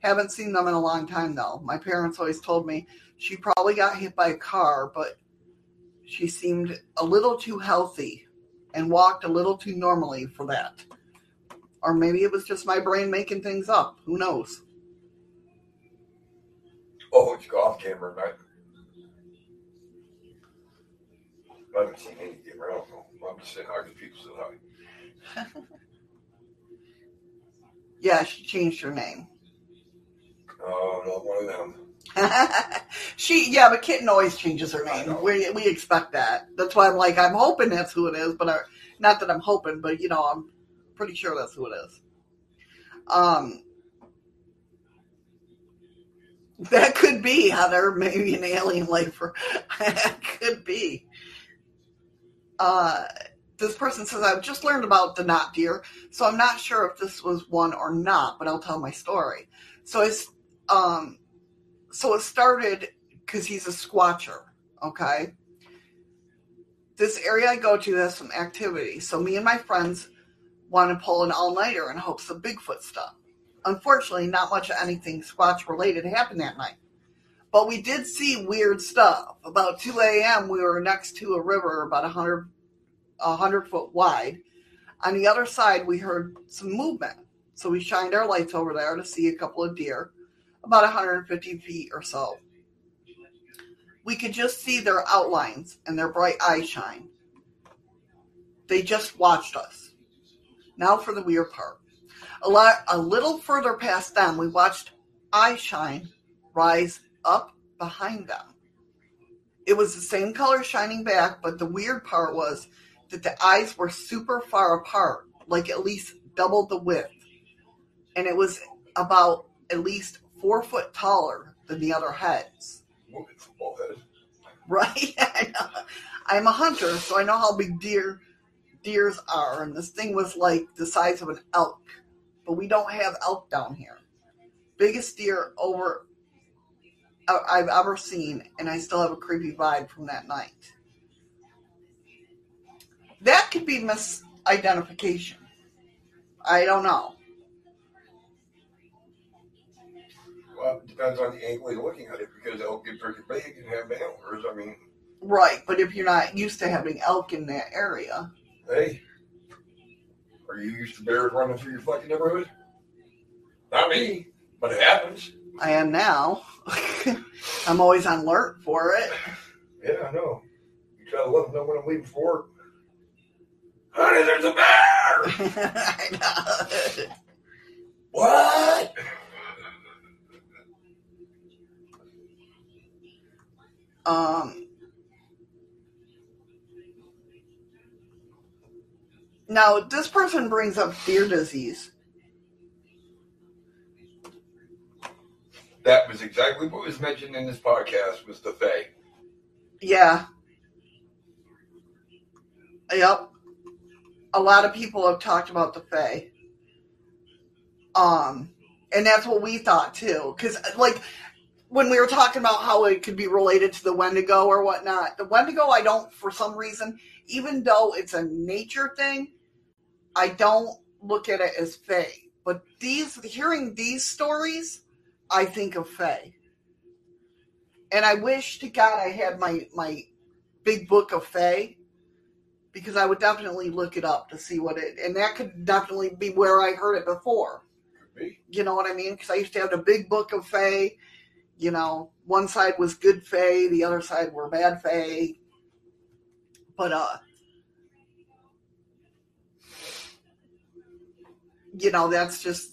Haven't seen them in a long time, though. My parents always told me she probably got hit by a car, but she seemed a little too healthy and walked a little too normally for that. Or maybe it was just my brain making things up. Who knows? Oh, it's golf camera night. I haven't seen any camera. I don't know. I'm just saying hi to people say hi. yeah, she changed her name. Not one of them. she, yeah, but Kitten always changes her name. We we expect that. That's why I'm like, I'm hoping that's who it is, but I, not that I'm hoping, but you know, I'm pretty sure that's who it is. Um, that could be Heather, maybe an alien lifer. (laughs) that could be. Uh, this person says, I've just learned about the not deer, so I'm not sure if this was one or not, but I'll tell my story. So it's, um, so it started because he's a squatcher, okay? this area I go to has some activity, so me and my friends want to pull an all nighter in hopes of Bigfoot stuff. Unfortunately, not much of anything Squatch related happened that night. But we did see weird stuff. About 2 a.m., we were next to a river about 100, 100 foot wide. On the other side, we heard some movement. So we shined our lights over there to see a couple of deer, about 150 feet or so. We could just see their outlines and their bright eyes shine. They just watched us. Now for the weird part. A, lot, a little further past them, we watched eye shine rise up behind them. It was the same color shining back, but the weird part was that the eyes were super far apart, like at least double the width. And it was about at least four foot taller than the other heads. Moving football head. Right? (laughs) I'm a hunter, so I know how big deer deers are, and this thing was like the size of an elk. But we don't have elk down here. Biggest deer over uh, I've ever seen, and I still have a creepy vibe from that night. That could be misidentification. I don't know. Well, it depends on the angle you're looking at it because elk get pretty big and have antlers. I mean, Right, but if you're not used to having elk in that area, hey, are you used to bears running through your fucking neighborhood? Not me, but it happens. I am now. (laughs) I'm always on alert for it. Yeah, I know. You try to let them know when I'm leaving for. Honey, there's a bear! (laughs) I know. What? Um, now, this person brings up deer disease. That was exactly what was mentioned in this podcast was the Fae. Yeah. Yep. A lot of people have talked about the Fae. Um, and that's what we thought too. Because, like, when we were talking about how it could be related to the Wendigo or whatnot, the Wendigo, I don't, for some reason, even though it's a nature thing, I don't look at it as Fae. But these, hearing these stories, I think of Fae. And I wish to God I had my my big book of Fae because I would definitely look it up to see what it and that could definitely be where I heard it before. You know what I mean? Because I used to have the big book of Fae. You know, one side was good Fae, the other side were bad Fae. But uh, you know, that's just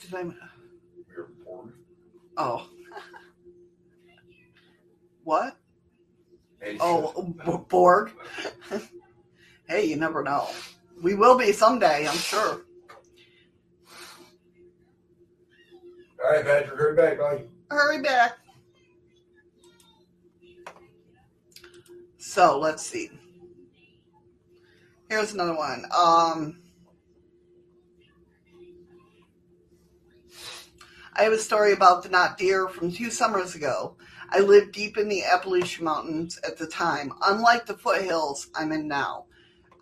did I? Oh. (laughs) what? And Oh, Borg. (laughs) hey, you never know. We will be someday, I'm sure. All right, Patrick, hurry back, buddy. Hurry back. So let's see. Here's another one. Um, I have a story about the not deer from two summers ago. I lived deep in the Appalachian Mountains at the time, unlike the foothills I'm in now.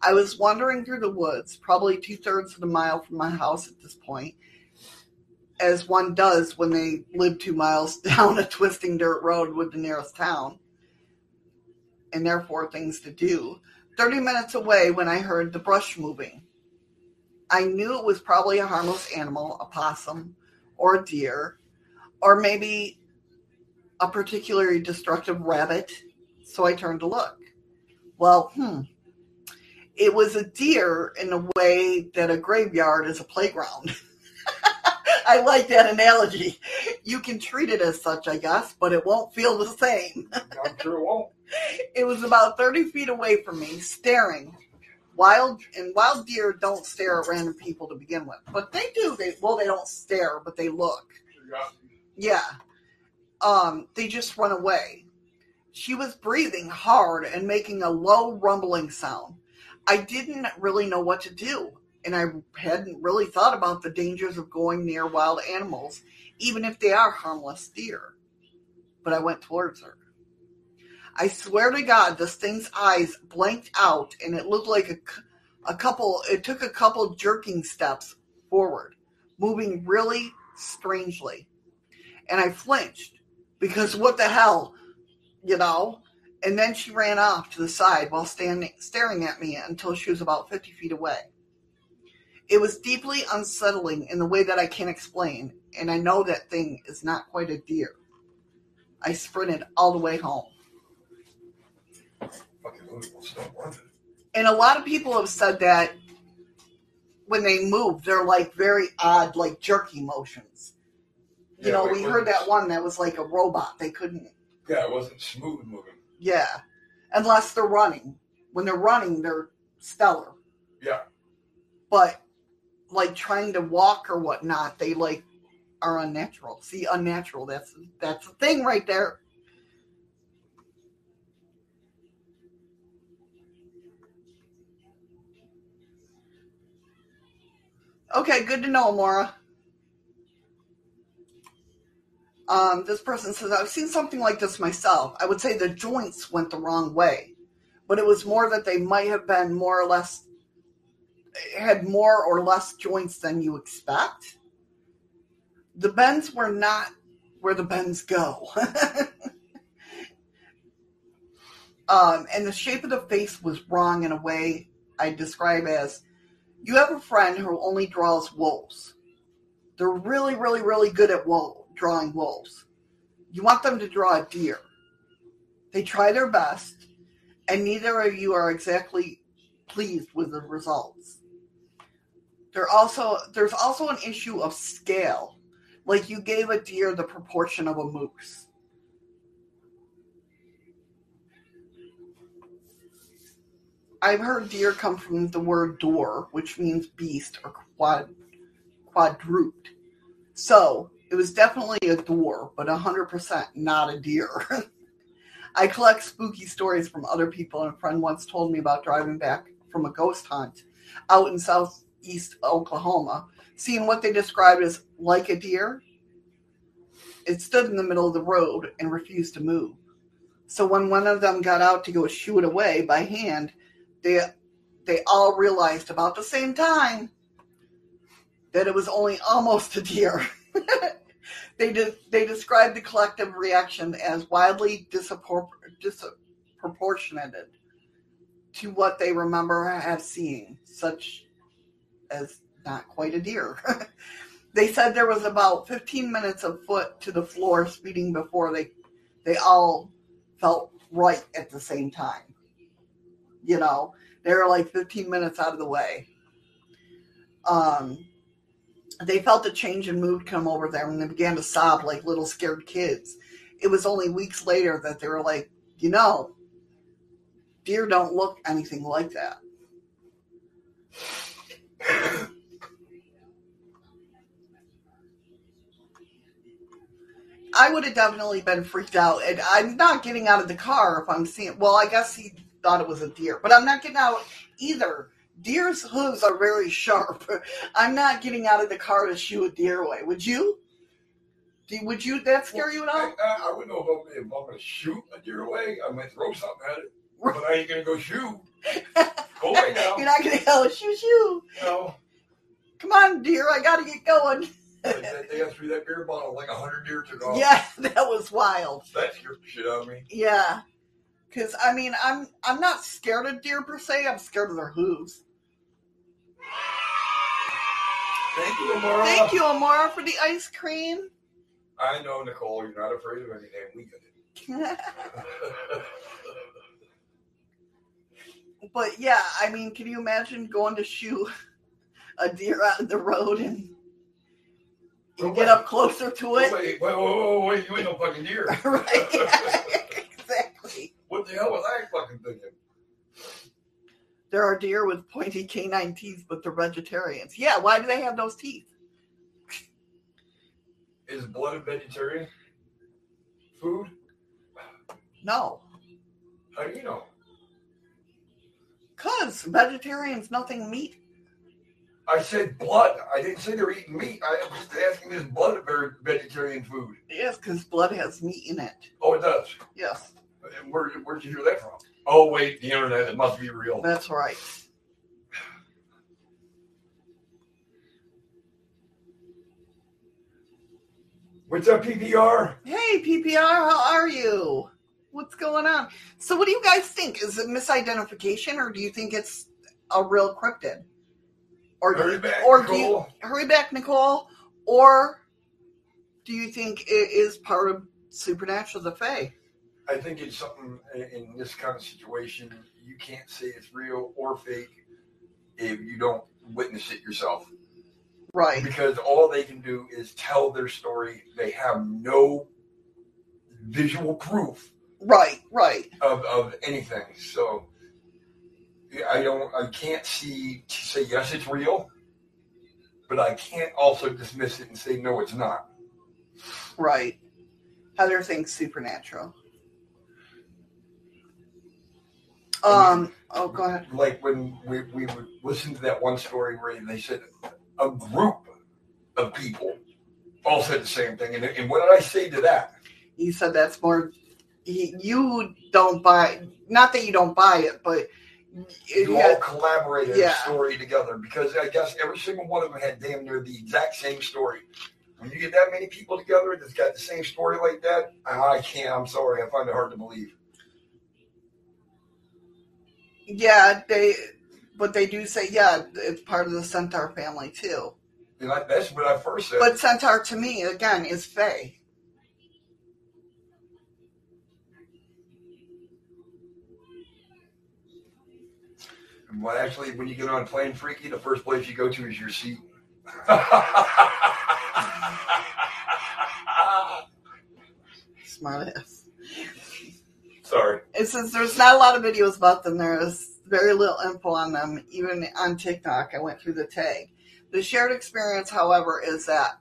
I was wandering through the woods, probably two thirds of a mile from my house at this point, as one does when they live two miles (laughs) down a twisting dirt road with the nearest town, and therefore things to do. 30 minutes away when I heard the brush moving. I knew it was probably a harmless animal, a possum, or a deer, or maybe a particularly destructive rabbit, so I turned to look. Well, hmm. It was a deer in a way that a graveyard is a playground. (laughs) I like that analogy. You can treat it as such, I guess, but it won't feel the same. (laughs) I'm sure it won't. It was about 30 feet away from me, staring. Wild and wild deer don't stare at random people to begin with, but they do. They well, they don't stare, but they look. Yeah. Um, they just run away. She was breathing hard and making a low rumbling sound. I didn't really know what to do. and I hadn't really thought about the dangers of going near wild animals, even if they are harmless deer. But I went towards her. I swear to God, this thing's eyes blanked out, and it looked like a, a couple, it took a couple jerking steps forward, moving really strangely. And I flinched because what the hell, you know? And then she ran off to the side while standing, staring at me until she was about 50 feet away. It was deeply unsettling in the way that I can't explain, and I know that thing is not quite a deer. I sprinted all the way home. Fucking Louisville still wanted. And a lot of people have said that when they move, they're like very odd, like jerky motions. You Yeah, know, we heard that one that was like a robot. They couldn't, Yeah, it wasn't smooth moving. Yeah, unless they're running. When they're running, they're stellar. Yeah. But like trying to walk or whatnot, they like are unnatural. See, unnatural. That's that's the thing right there. Okay, good to know, Maura. Um, this person says, I've seen something like this myself. I would say the joints went the wrong way, but it was more that they might have been more or less, had more or less joints than you expect. The bends were not where the bends go. (laughs) um, and the shape of the face was wrong in a way I describe as you have a friend who only draws wolves. They're really, really, really good at wolf, drawing wolves. You want them to draw a deer. They try their best, and neither of you are exactly pleased with the results. There also there's also an issue of scale. Like you gave a deer the proportion of a moose. I've heard deer come from the word door, which means beast or quad quadruped. So it was definitely a door, but 100% not a deer. (laughs) I collect spooky stories from other people, and a friend once told me about driving back from a ghost hunt out in southeast Oklahoma, seeing what they described as like a deer. It stood in the middle of the road and refused to move. So when one of them got out to go shoo it away by hand, they they all realized about the same time that it was only almost a deer. (laughs) they de- they described the collective reaction as wildly disappor- disproportionate to what they remember as seeing, such as not quite a deer. (laughs) they said there was about 15 minutes of foot to the floor speeding before they they all felt right at the same time. You know, they were like 15 minutes out of the way. Um, they felt a change in mood come over them and they began to sob like little scared kids. It was only weeks later that they were like, you know, deer don't look anything like that. I would have definitely been freaked out. And I'm not getting out of the car if I'm seeing. Well, I guess he thought it was a deer, but I'm not getting out either. Deer's hooves are very sharp. (laughs) I'm not getting out of the car to shoot a deer away. Would you? Would you? That scare you at all? I, I wouldn't know if I'm, if I'm going to shoot a deer away. I might throw something at it, but I ain't going to go shoot. (laughs) Go away now. You're not going to go shoot shoo. No. Come on, deer. I got to get going. They, got through that beer bottle like a hundred deer took off. Yeah, that was wild. That scared the shit out of me. Yeah, because I mean, I'm I'm not scared of deer per se. I'm scared of their hooves. Thank you, Amara. Thank you, Amara, for the ice cream. I know, Nicole, you're not afraid of anything. We get it. (laughs) but yeah, I mean, can you imagine going to shoot a deer out in the road and you get up closer to wait, it? wait, wait, wait, wait, you ain't no fucking deer. (laughs) right. (laughs) what the hell was I fucking thinking? There are deer with pointy canine teeth, but they're vegetarians. Yeah, why do they have those teeth? Is blood a vegetarian food? No, How do you know? because vegetarians nothing meat. I said blood. I didn't say they're eating meat. I was just asking is blood a very vegetarian food? Yes, because blood has meat in it. Oh, it does. Yes, Where, where'd you hear that from? Oh, wait, the internet. It must be real. that's right. What's up, PPR? Hey, PPR, how are you? What's going on? So, what do you guys think? Is it misidentification, or do you think it's a real cryptid? Or do Hurry you, back, or do you hurry back, Nicole? Or do you think it is part of supernatural, the Fae? I think it's something in, in this kind of situation. You can't say it's real or fake if you don't witness it yourself. Right, because all they can do is tell their story. They have no visual proof right, right. of, of anything. So I don't, I can't see to say yes, it's real, but I can't also dismiss it and say no, it's not. Right. Heather thinks supernatural. Um. Oh, go ahead. Like when we, we would listen to that one story where they said a group of people all said the same thing. And, and what did I say to that? He said that's more. You you don't buy. Not that you don't buy it, but it you all collaborated Yeah. a story together because I guess every single one of them had damn near the exact same story. When you get that many people together that's got the same story like that, I can't. I'm sorry, I find it hard to believe. Yeah, they. But they do say, yeah, it's part of the centaur family too. And I, that's what I first said. But centaur to me, again, is Fae. well, actually, when you get on plane freaky, the first place you go to is your seat. (laughs) Smart ass. Sorry. It says there's not a lot of videos about them. There is very little info on them, even on TikTok. I went through the tag. The shared experience, however, is that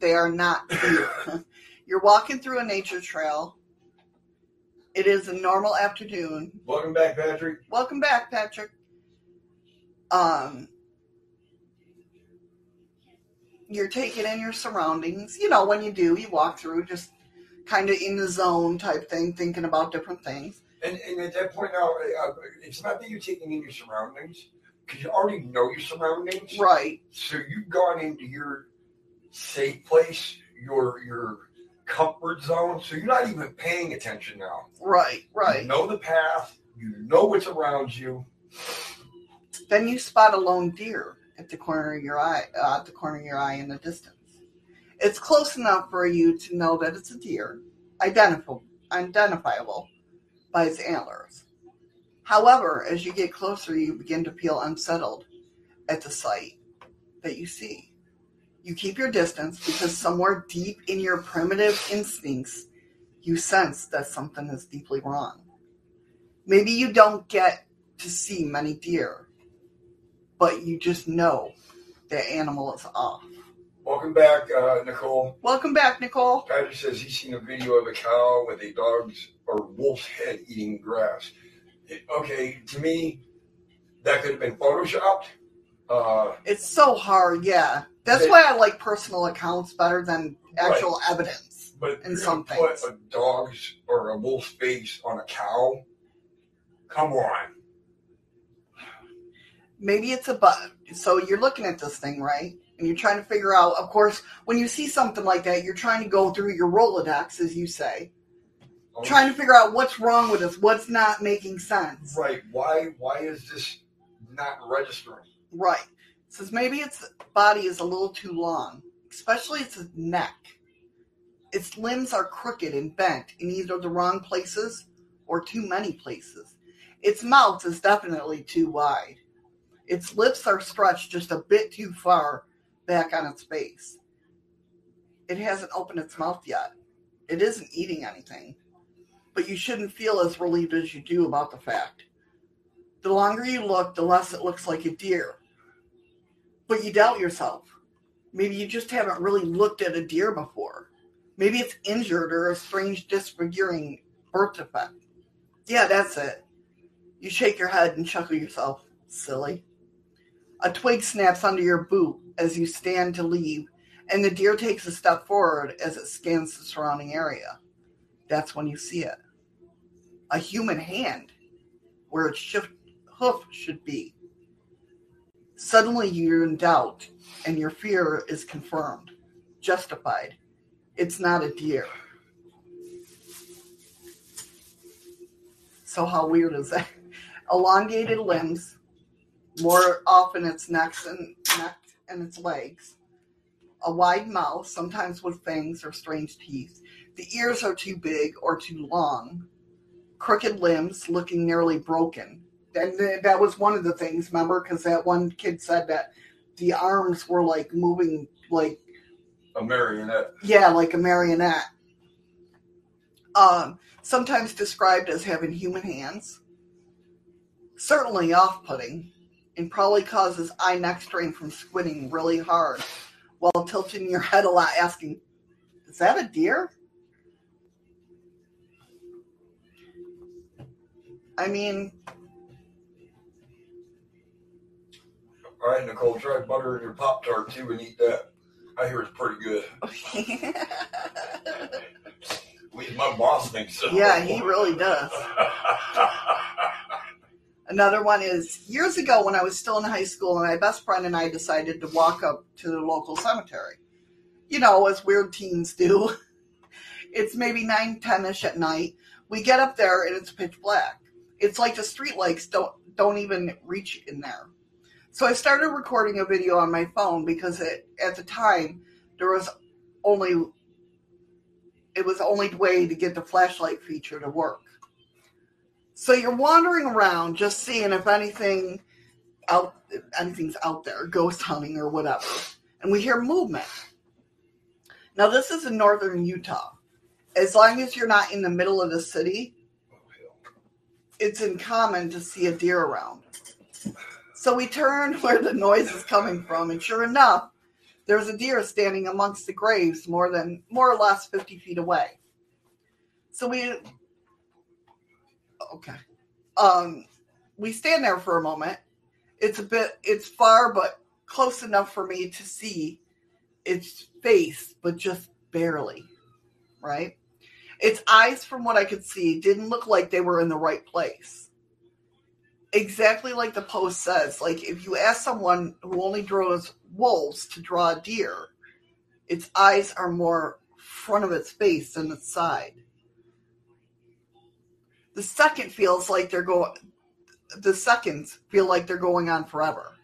they are not (laughs) here. (laughs) You're walking through a nature trail. It is a normal afternoon. Welcome back, Patrick. Welcome back, Patrick. Um, you're taking in your surroundings. You know, when you do, you walk through just kind of in the zone type thing, thinking about different things. And, and at that point now, uh, it's not that you're taking in your surroundings because you already know your surroundings. Right. So you've gone into your safe place, your your comfort zone. So you're not even paying attention now. Right, Right. You know the path. You know what's around you. Then you spot a lone deer at the corner of your eye, uh, at the corner of your eye in the distance. It's close enough for you to know that it's a deer, identifiable, by its antlers. However, as you get closer, you begin to feel unsettled at the sight that you see. You keep your distance because somewhere deep in your primitive instincts, you sense that something is deeply wrong. Maybe you don't get to see many deer, but you just know that animal is off. Welcome back, uh, Nicole. Welcome back, Nicole. Patrick says he's seen a video of a cow with a dog's or wolf's head eating grass. It- okay, to me, that could have been photoshopped. Uh, It's so hard, yeah. That's They- why I like personal accounts better than actual evidence. but you're some gonna put things. a dog's or a wolf's face on a cow. Come on. Maybe it's a bug. So you're looking at this thing, right? And you're trying to figure out, of course, when you see something like that, you're trying to go through your Rolodex, as you say, oh. trying to figure out what's wrong with us, what's not making sense. Right. Why? Why is this not registering? Right. It says maybe its body is a little too long, especially its neck. Its limbs are crooked and bent in either the wrong places or too many places. Its mouth is definitely too wide. Its lips are stretched just a bit too far back on its base. It hasn't opened its mouth yet. It isn't eating anything. But you shouldn't feel as relieved as you do about the fact. The longer you look, the less it looks like a deer. But you doubt yourself. Maybe you just haven't really looked at a deer before. Maybe it's injured or a strange disfiguring birth defect. Yeah, that's it. You shake your head and chuckle yourself. Silly. A twig snaps under your boot as you stand to leave, and the deer takes a step forward as it scans the surrounding area. That's when you see it. A human hand where its shift, hoof should be. Suddenly you're in doubt, and your fear is confirmed, justified. It's not a deer. So, how weird is that? Elongated limbs, more often its necks and neck and its legs. A wide mouth, sometimes with fangs or strange teeth. The ears are too big or too long. Crooked limbs, looking nearly broken. And that was one of the things, remember? Because that one kid said that the arms were like moving, like A marionette. yeah, like a marionette. Um, sometimes described as having human hands. Certainly off putting, and probably causes eye neck strain from squinting really hard while tilting your head a lot, asking, Is that a deer? I mean, All right, Nicole, try butter in your Pop Tart too and eat that. I hear it's pretty good. (laughs) At least my boss thinks so. yeah, he really does. (laughs) Another one is years ago when I was still in high school, and my best friend and I decided to walk up to the local cemetery. You know, as weird teens do. (laughs) It's maybe 9, 10 ish at night. We get up there and it's pitch black. It's like the street lights don't don't even reach in there. So I started recording a video on my phone because it, at the time there was only it was the only way to get the flashlight feature to work. So you're wandering around just seeing if anything out anything's out there, ghost hunting or whatever. And we hear movement. Now this is in northern Utah. As long as you're not in the middle of the city, it's uncommon to see a deer around. So we turn (laughs) where the noise is coming from, and sure enough, there's a deer standing amongst the graves more than more or less 50 feet away. So we okay. Um we stand there for a moment. It's a bit it's far but close enough for me to see its face, but just barely. Right? Its eyes, from what I could see, didn't look like they were in the right place. Exactly like the post says. Like if you ask someone who only draws wolves to draw a deer, its eyes are more front of its face than its side. The second feels like they're going. The seconds feel like they're going on forever.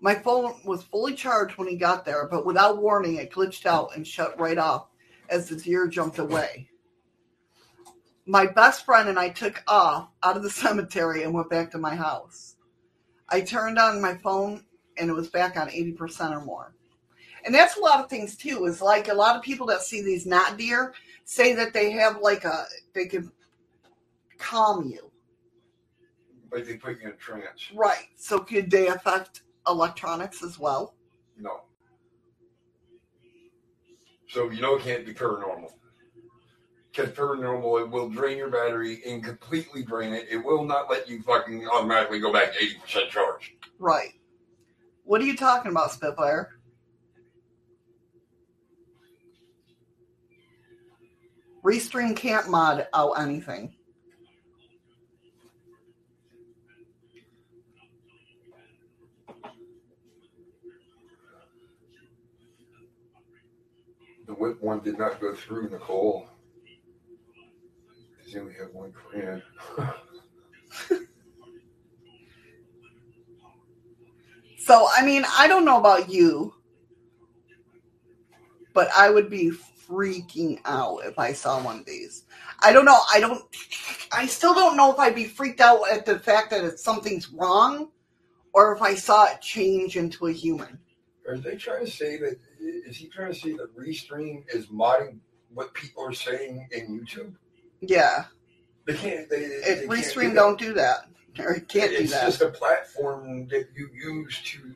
My phone was fully charged when he got there, but without warning, it glitched out and shut right off as the deer jumped away. My best friend and I took off out of the (laughs) cemetery and went back to my house. I turned on my phone and it was back on 80% or more. And that's a lot of things too, is like a lot of people that see these not deer say that they have like a, they can calm you. Like they put you in a trance. Right. So could they affect electronics as well? No. So you know it can't be paranormal. Because paranormal, it will drain your battery and completely drain it. It will not let you fucking automatically go back to 80% charge. Right. What are you talking about, Spitfire? Restream can't mod out anything. Whip one did not go through, Nicole. Because you only have one friend. (laughs) So, I mean, I don't know about you, but I would be freaking out if I saw one of these. I don't know. I don't, I still don't know if I'd be freaked out at the fact that it's something's wrong or if I saw it change into a human. Are they trying to say that? Is he trying to say that Restream is modding what people are saying in YouTube? Yeah. They can't. They, If they Restream do don't do that, or it can't do that. It's just a platform that you use to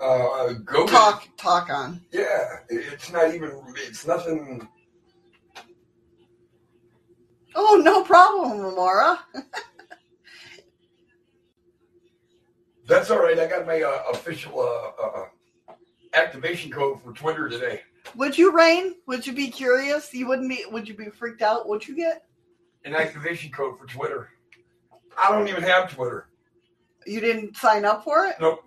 uh, go to- Talk, talk on. Yeah, it's not even. It's nothing. Oh, no problem, Ramora. That's all right. I got my uh, official uh, uh, activation code for Twitter today. Would you, Rain? Would you be curious? You wouldn't be. Would you be freaked out? What'd you get? An activation code for Twitter. I don't even have Twitter. You didn't sign up for it. Nope.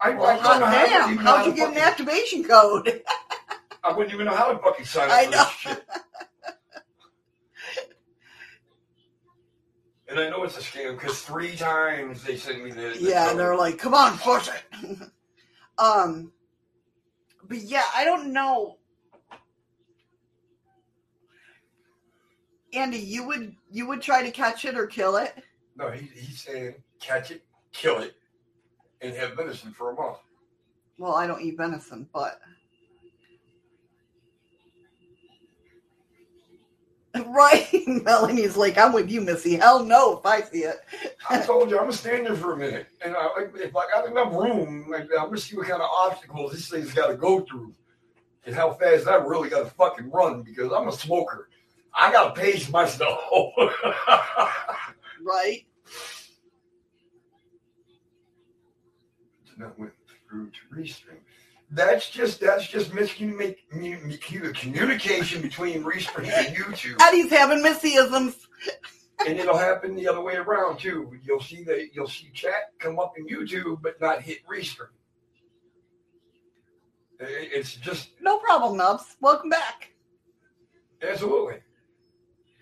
I, Well, I don't hot know how, damn! How'd how you get an activation code? (laughs) I wouldn't even know how to fucking sign up I for know. this shit. And I know it's a scam because three times they sent me the. the yeah, code. and they're like, "Come on, push it." (laughs) um, but yeah, I don't know. Andy, you would you would try to catch it or kill it? No, he, he's saying catch it, kill it, and have venison for a month. Well, I don't eat venison, but right, (laughs) Melanie's like, "I'm with you, Missy." Hell no, if I see it. I told you I'm gonna stand there for a minute, and I, if I got enough room, like, I'm gonna see what kind of obstacles this thing's got to go through, and how fast I really got to fucking run because I'm a smoker. I gotta pace myself. (laughs) Right? That went through to restream. That's just that's just miscommunication communication between restream and YouTube, And he's having Missyisms. and it'll happen the other way around too. You'll see that you'll see chat come up in YouTube, but not hit restream. It's just No problem, Nubs. Welcome back. absolutely.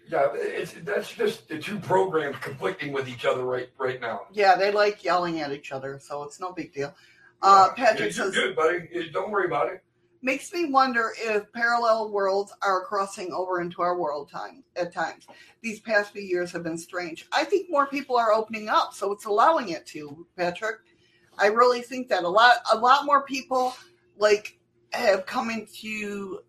Yeah, it's that's just the two programs conflicting with each other right right now. Yeah, they like yelling at each other, so it's no big deal. Uh, Patrick You're says, good, buddy. Don't worry about it. makes me wonder if parallel worlds are crossing over into our world time at times. These past few years have been strange. I think more people are opening up, so it's allowing it to, Patrick. I really think that a lot a lot more people like have come into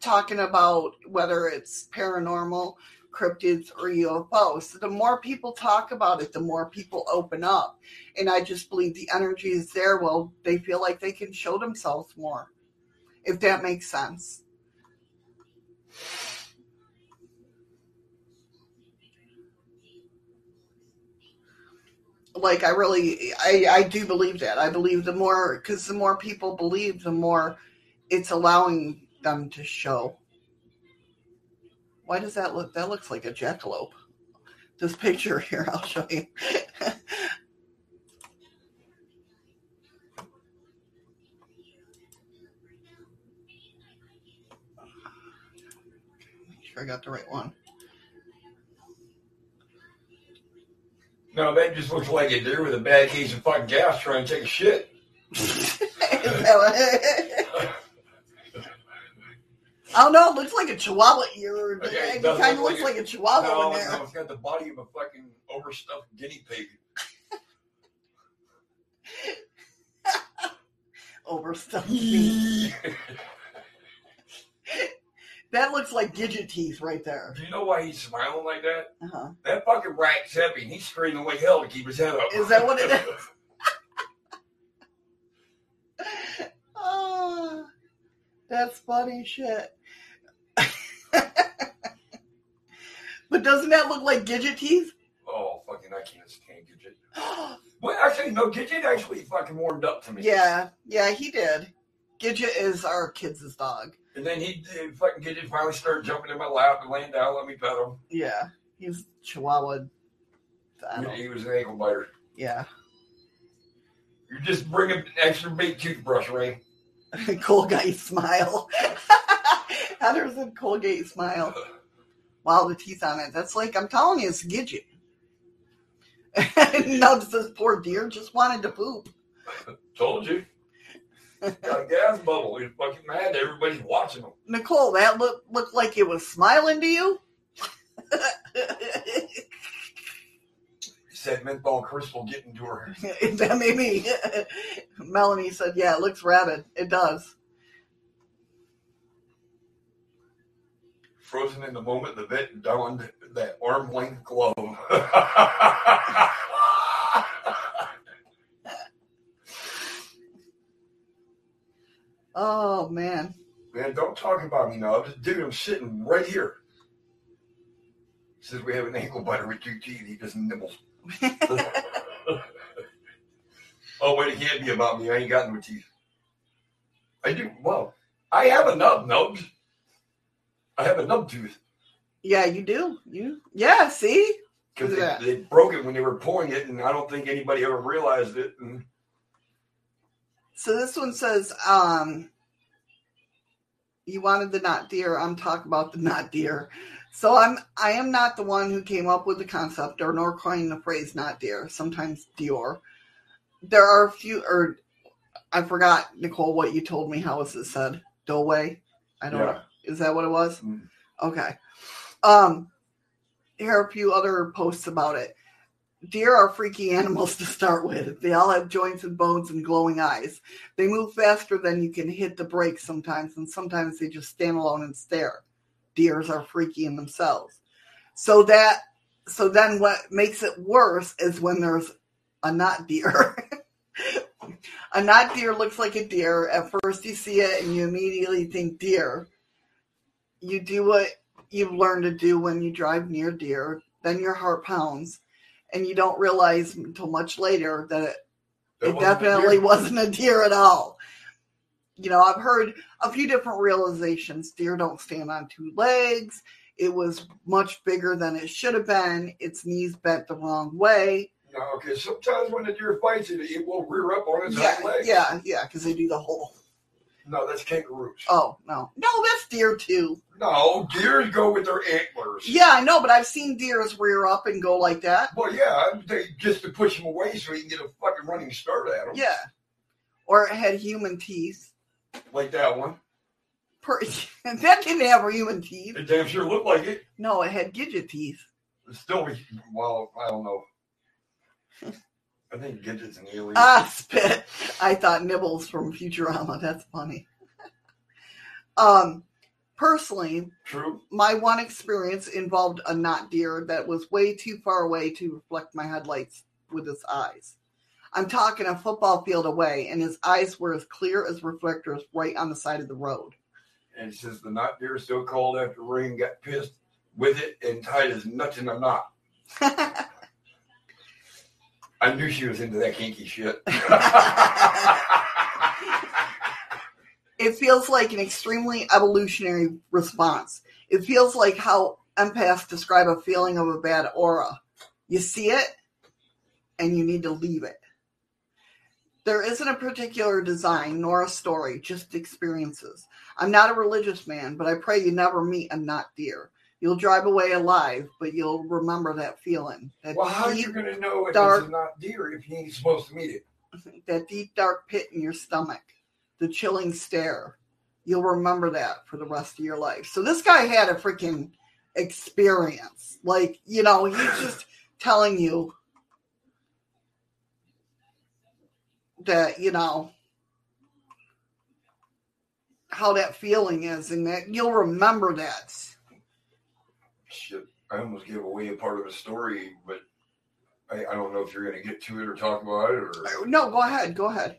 talking about whether it's paranormal, cryptids, or UFOs. So the more people talk about it, the more people open up. And I just believe the energy is there. Well, they feel like they can show themselves more if that makes sense. Like I really, I I do believe that. I believe the more because the more people believe, the more it's allowing them to show. Why does that look? That looks like a jackalope. This picture here, (laughs) I'll show you. Make sure I got the right one. No, that just looks like a deer with a bad case of fucking gas trying to take a shit. (laughs) (laughs) What- oh no, it looks like a chihuahua ear. Okay, it kind of look looks like like a chihuahua no, in there. no, it's got the body of a fucking overstuffed guinea pig. (laughs) Overstuffed. Do (laughs) that looks like Gidget teeth right there. Do you know why he's smiling like that? Uh-huh. That fucking rat's happy and he's screaming like hell to keep his head up. Is that what it is? Oh, (laughs) that's funny shit. But doesn't that look like Gidget teeth? oh, fucking, I can't stand Gidget. (gasps) Well, actually, no, Gidget actually fucking warmed up to me. yeah, yeah, he did. Gidget is our kids' dog. And then he did, fucking Gidget finally started jumping in my lap and laying down, let me pet him. Yeah, he's Chihuahua. I don't, He was an ankle biter. yeah, You're just bring an extra big toothbrush, Ray. (laughs) Colgate smile. (laughs) Heather said Colgate smile. (laughs) Wow, the teeth on it. That's like I'm telling you, it's Gidget. (laughs) no, this poor deer just wanted to poop. (laughs) Told you. Got a gas bubble. He's fucking mad. Everybody's watching him. Nicole, that look looked like it was smiling to you. Said menthol crystal getting to her. (laughs) that made me. Melanie said, "Yeah, it looks rabid. It does." Frozen in the moment, the vet donned that arm length glove. (laughs) Oh man, Man, don't talk about me now. Dude, I'm sitting right here. Says we have an ankle biter with two teeth. He just nibbles. (laughs) Oh wait, it can't be about me. I ain't got no teeth. I do. Well, I have a nub nubs. I have a nub tooth Yeah, you do. You yeah. See, because they, they broke it when they were pulling it, and I don't think anybody ever realized it. And so this one says, um, you wanted the not deer. I'm talking about the not deer. So I'm I am not the one who came up with the concept or nor coined the phrase not deer. Sometimes Deor. There are a few, or I forgot Nicole what you told me. How was it said? Doway. I don't Yeah. know. Is that what it was? Mm. Okay. Um, here are a few other posts about it. Deer are freaky animals to start with. They all have joints and bones and glowing eyes. They move faster than you can hit the brakes sometimes, and sometimes they just stand alone and stare. Deers are freaky in themselves. So that so then what makes it worse is when there's a not deer. (laughs) a not deer looks like a deer. At first you see it and you immediately think deer. You do what you've learned to do when you drive near deer, then your heart pounds, and you don't realize until much later that it, that it wasn't definitely wasn't a deer at all. You know, I've heard a few different realizations. Deer don't stand on two legs. It was much bigger than it should have been. Its knees bent the wrong way. No, because sometimes when the deer fights it, it will rear up on its Yeah, hind legs. yeah, yeah, because they do the whole. No, that's kangaroos. Oh no, no, that's deer too. No, deers go with their antlers. Yeah, I know, but I've seen deers rear up and go like that. Well, yeah, they just to push them away so you can get a fucking running start at them. Yeah, or it had human teeth. Like that one. Per- (laughs) that didn't have human teeth. It damn sure looked like it. No, it had Gidget teeth. It's still, well, I don't know. (laughs) I think Gidget's an alien. Ah, (laughs) spit. I thought Nibbles from Futurama. That's funny. (laughs) um, personally, True. my one experience involved a not deer that was way too far away to reflect my headlights with his eyes. I'm talking a football field away, and his eyes were as clear as reflectors right on the side of the road. And says the not deer still called after rain, got pissed with it and tied his nuts in a knot. (laughs) I knew she was into that kinky shit. it feels like an extremely evolutionary response. It feels like how empaths describe a feeling of a bad aura. You see it and you need to leave it. There isn't a particular design nor a story, just experiences. I'm not a religious man, but I pray you never meet a not deer. You'll drive away alive, but you'll remember that feeling. That well, how are you going to know if dark- it's a not deer if you ain't supposed to meet it? (laughs) that deep dark pit in your stomach, the chilling stare. You'll remember that for the rest of your life. So this guy had a freaking experience. Like, you know, he's just (sighs) telling you that, you know, how that feeling is and that you'll remember that. Shit, I almost gave away a part of the story, but I, I don't know if you're going to get to it or talk about it or. No, go ahead. Go ahead.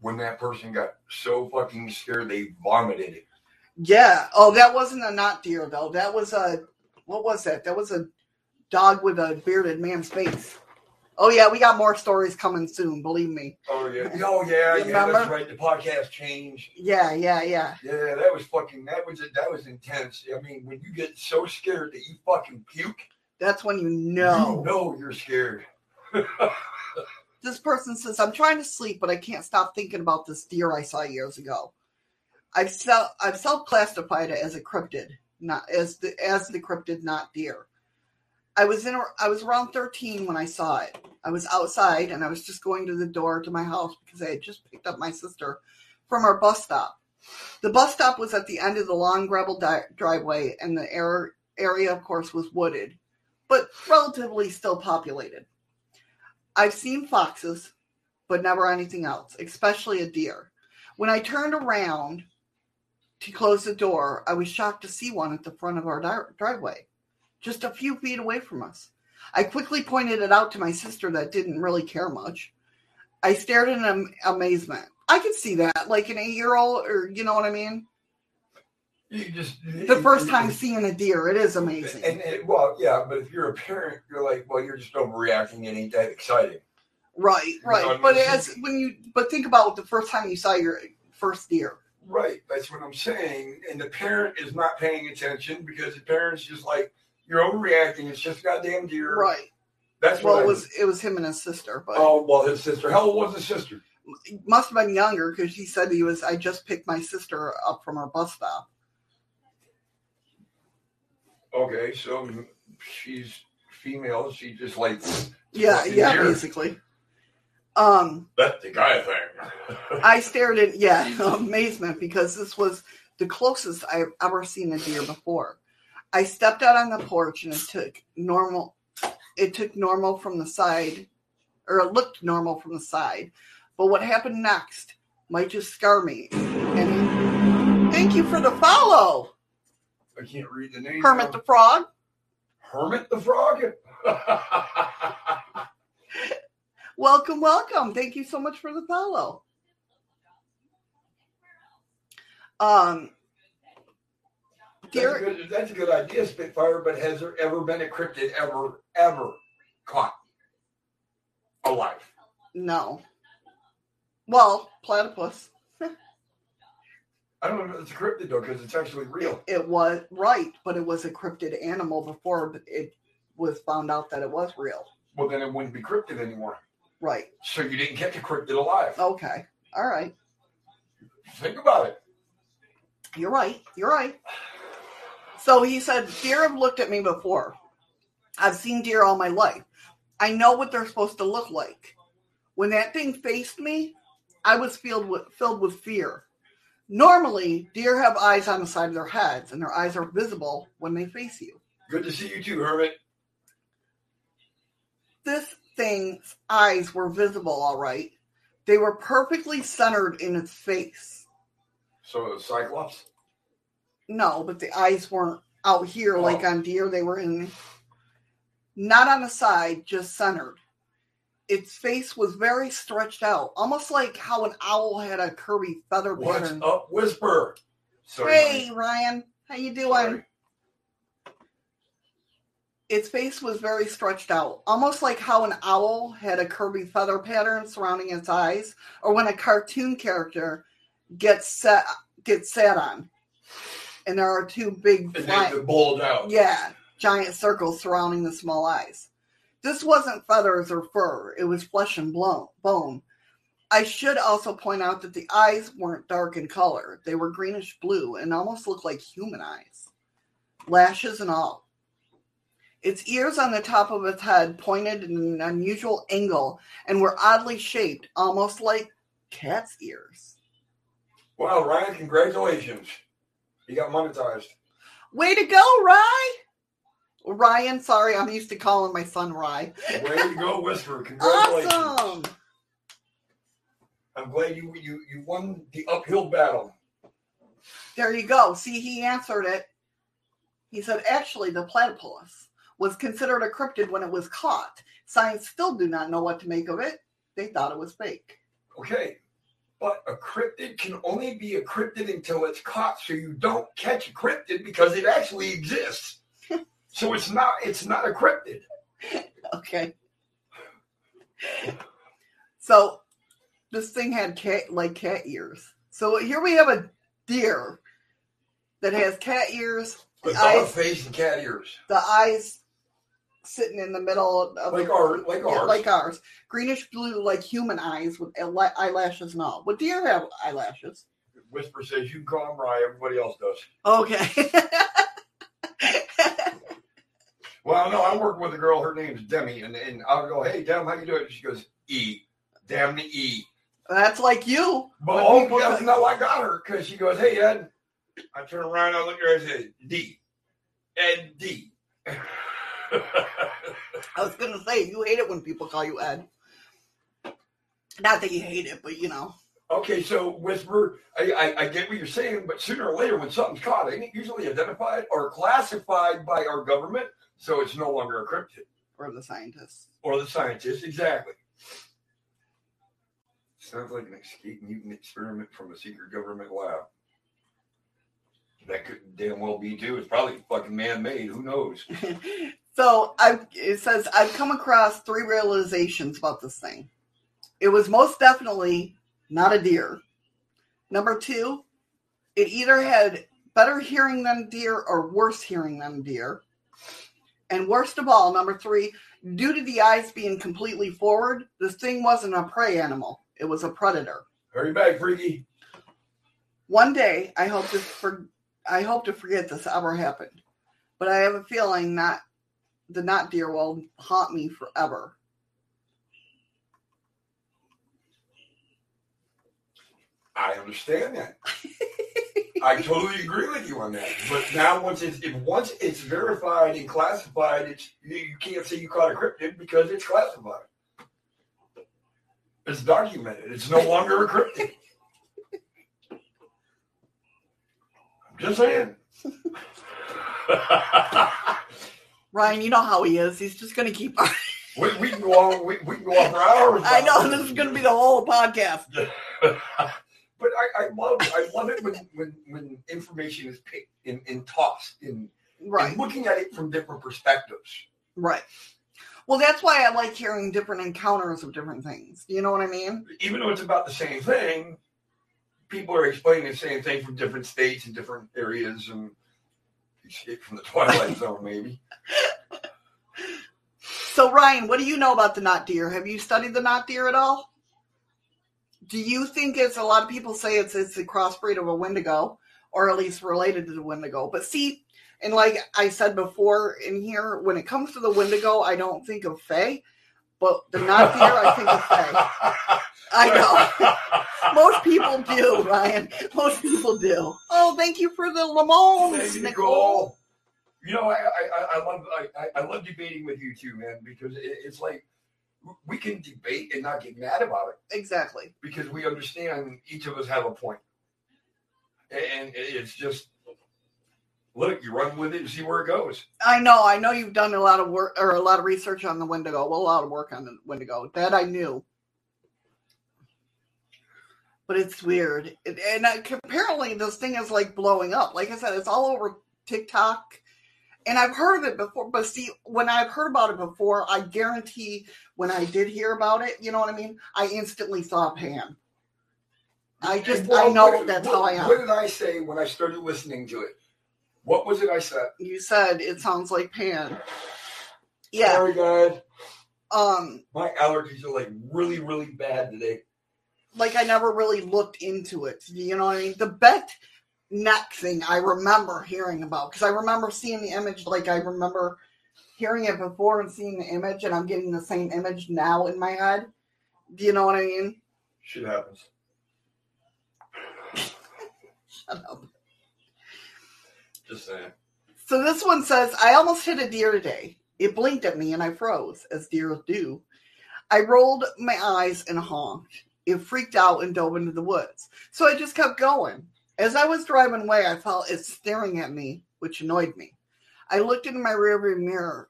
When that person got so fucking scared they vomited. Yeah. Oh, that wasn't a not deer though. That was a what was that? That was a dog with a bearded man's face. Oh yeah, we got more stories coming soon. Believe me. Oh yeah, oh yeah, yeah. That's remember? right. The podcast changed. Yeah, yeah, yeah. Yeah, that was fucking. That was it. that was intense. I mean, when you get so scared that you fucking puke, That's when you know. you know you're scared. (laughs) This person says, "I'm trying to sleep, but I can't stop thinking about this deer I saw years ago. I've self I've self classified it as a cryptid, not as the as the cryptid, not deer. I was in I was around 13 when I saw it. I was outside and I was just going to the door to my house because I had just picked up my sister from our bus stop. The bus stop was at the end of the long gravel di- driveway, and the air, area, of course, was wooded, but relatively still populated. I've seen foxes, but never anything else, especially a deer. When I turned around to close the door, I was shocked to see one at the front of our di- driveway, just a few feet away from us. I quickly pointed it out to my sister that didn't really care much. I stared in am- amazement. I could see that, like an eight year old, or you know what I mean? You just The first time seeing a deer, it is amazing. And, and well, yeah, but if you're a parent, you're like, well, you're just overreacting. It ain't that exciting. Right, right. know, but as when you but think about the first time you saw your first deer. Right. That's what I'm saying. And the parent is not paying attention because the parent's just like, you're overreacting. It's just a goddamn deer. Right. That's Well, what it was it was him and his sister, but Oh, well, his sister. How old was his sister? must have been younger because he said he was. I just picked my sister up from her bus stop. Okay, so she's female. She just like, Yeah, yeah, deer. basically. Um, That's the guy thing. I stared at yeah (laughs) amazement because this was the closest I've ever seen a deer before. I stepped out on the porch and it took normal. It took normal from the side, or it looked normal from the side. But what happened next might just scar me. And thank you for the follow, I can't read the name. Hermit the Frog. Hermit the Frog? (laughs) Welcome, welcome. Thank you so much for the follow. Um, that's, a good, that's a good idea, Spitfire, but has there ever been a cryptid ever, ever caught alive? no. Well, platypus. I don't know if it's a cryptid, though, because it's actually real. It was right, but it was a cryptid animal before it was found out that it was real. Well, then it wouldn't be cryptid anymore. Right. So you didn't catch a cryptid alive. Okay. All right. Think about it. You're right. You're right. So he said, Deer have looked at me before. I've seen deer all my life. I know what they're supposed to look like. When that thing faced me, I was filled with, filled with fear. Normally, deer have eyes on the side of their heads, and their eyes are visible when they face you. Good to see you too, Hermit. This thing's eyes were visible, all right. They were perfectly centered in its face. So Cyclops. No, but the eyes weren't out here Oh. like on deer. They were in, not on the side, just centered. Its face was very stretched out, almost like how an owl had a curvy feather What's pattern. up, Whisper? Sorry, Hey, Ryan, how you doing? Sorry. Its face was very stretched out, almost like how an owl had a curvy feather pattern surrounding its eyes, or when a cartoon character gets set gets sat on, and there are two big And fly- then it bulged out. yeah, giant circles surrounding the small eyes. This wasn't feathers or fur; it was flesh and bone. I should also point out that the eyes weren't dark in color; they were greenish blue and almost looked like human eyes, lashes and all. Its ears on the top of its head pointed in an unusual angle and were oddly shaped, almost like cat's ears. Wow, Ryan, congratulations. You got monetized. Way to go, Rye! Ryan, sorry, I'm used to calling my son Rye. Way to go, Whisper. (laughs) Congratulations. Awesome! I'm glad you, you you won the uphill battle. There you go. See, he answered it. He said, actually, the platypus was considered a cryptid when it was caught. Science still do not know what to make of it. They thought it was fake. Okay. But a cryptid can only be a cryptid until it's caught, so you don't catch a cryptid because it actually exists. (laughs) so it's not it's not a cryptid. Okay. So this thing had cat like cat ears. So here we have a deer that has cat ears, the dog eyes, face and cat ears. the eyes sitting in the middle of Like the, our like yeah, ours. like ours, greenish blue, like human eyes with eyelashes and all. But deer have eyelashes. Whisper says you can call him Rye, everybody else does. Okay. (laughs) Well, no, I work with a girl, her name's Demi, and, and I'll go, Hey Dem, how you doing? She goes, E. Damn the E. That's like you. But oh, people yes, say- no, I got her because she goes, "Hey Ed." I turn around, I look at her, I say, "D, Ed D." (laughs) I was gonna say you hate it when people call you Ed. Not that you hate it, but you know. okay, so whisper. I, I I get what you're saying, but sooner or later, when something's caught, ain't it usually identified or classified by our government, so it's no longer a cryptid Or the scientists. or the scientists. Exactly. Sounds like an escape mutant experiment from a secret government lab. That could damn well be too. It's probably fucking man-made. Who knows? (laughs) so I it says I've come across three realizations about this thing. it was most definitely not a deer. Number two, it either had better hearing than deer or worse hearing than deer. And worst of all, number three, due to the eyes being completely forward, this thing wasn't a prey animal. It was a predator. Hurry back, freaky. One day, I hope to for, I hope to forget this ever happened, but I have a feeling that the not deer will haunt me forever. I understand that. I totally agree with you on that. But now once it's if once it's verified and classified, it's you, can't say you caught a cryptid because it's classified. It's documented. It's no longer a cryptid. I'm just saying. (laughs) Ryan, you know how he is. He's just going to keep. we, we can go on. We, we can go on for hours. (laughs) I know this is going to be the whole podcast. (laughs) but I, I love I love it when when, when information is picked and, and tossed and, Right, and looking at it from different perspectives. right. Well, that's why I like hearing different encounters of different things. You know what I mean? Even though it's about the same thing, people are explaining the same thing from different states and different areas and escape from the twilight zone maybe. (laughs) So, Ryan, what do you know about the not deer? Have you studied the not deer at all? Do you think it's a lot of people say it's it's a crossbreed of a Wendigo, or at least related to the Wendigo? But see, and like I said before in here, when it comes to the Wendigo, I don't think of Fae, but the not deer, I think of Fae. I know. (laughs) Most people do, Ryan. Most people do. Oh, thank you for the you, Nicole. Nicole. You know, I, I, I- love I, I- I love debating with you too, man, because it, it's like we can debate and not get mad about it Exactly. because we understand each of us have a point, and it's just look, you run with it and see where it goes. I know, I know you've done a lot of work or a lot of research on the Wendigo. Well, a lot of work on the Wendigo. That I knew. But it's weird. It, and I, apparently this thing is like blowing up. Like I said, it's all over TikTok. And I've heard of it before, but see, when I've heard about it before, I guarantee when I did hear about it, you know what I mean? I instantly saw Pan. I just, what- I know what- that's what- how I am. What did I say when I started listening to it? What was it I said? You said it sounds like Pan. Yeah. Sorry, guys. Um, My allergies are like really, really bad today. like I never really looked into it. You know what I mean? The bet neck thing I remember hearing about because I remember seeing the image. Like I remember hearing it before and seeing the image, and I'm getting the same image now in my head. Do you know what I mean? Shit happens. (laughs) Shut up. Just saying. So this one says, I almost hit a deer today. It blinked at me and I froze, as deer do. I rolled my eyes and honked. It freaked out and dove into the woods. So I just kept going. As I was driving away, I felt it staring at me, which annoyed me. I looked into my rearview mirror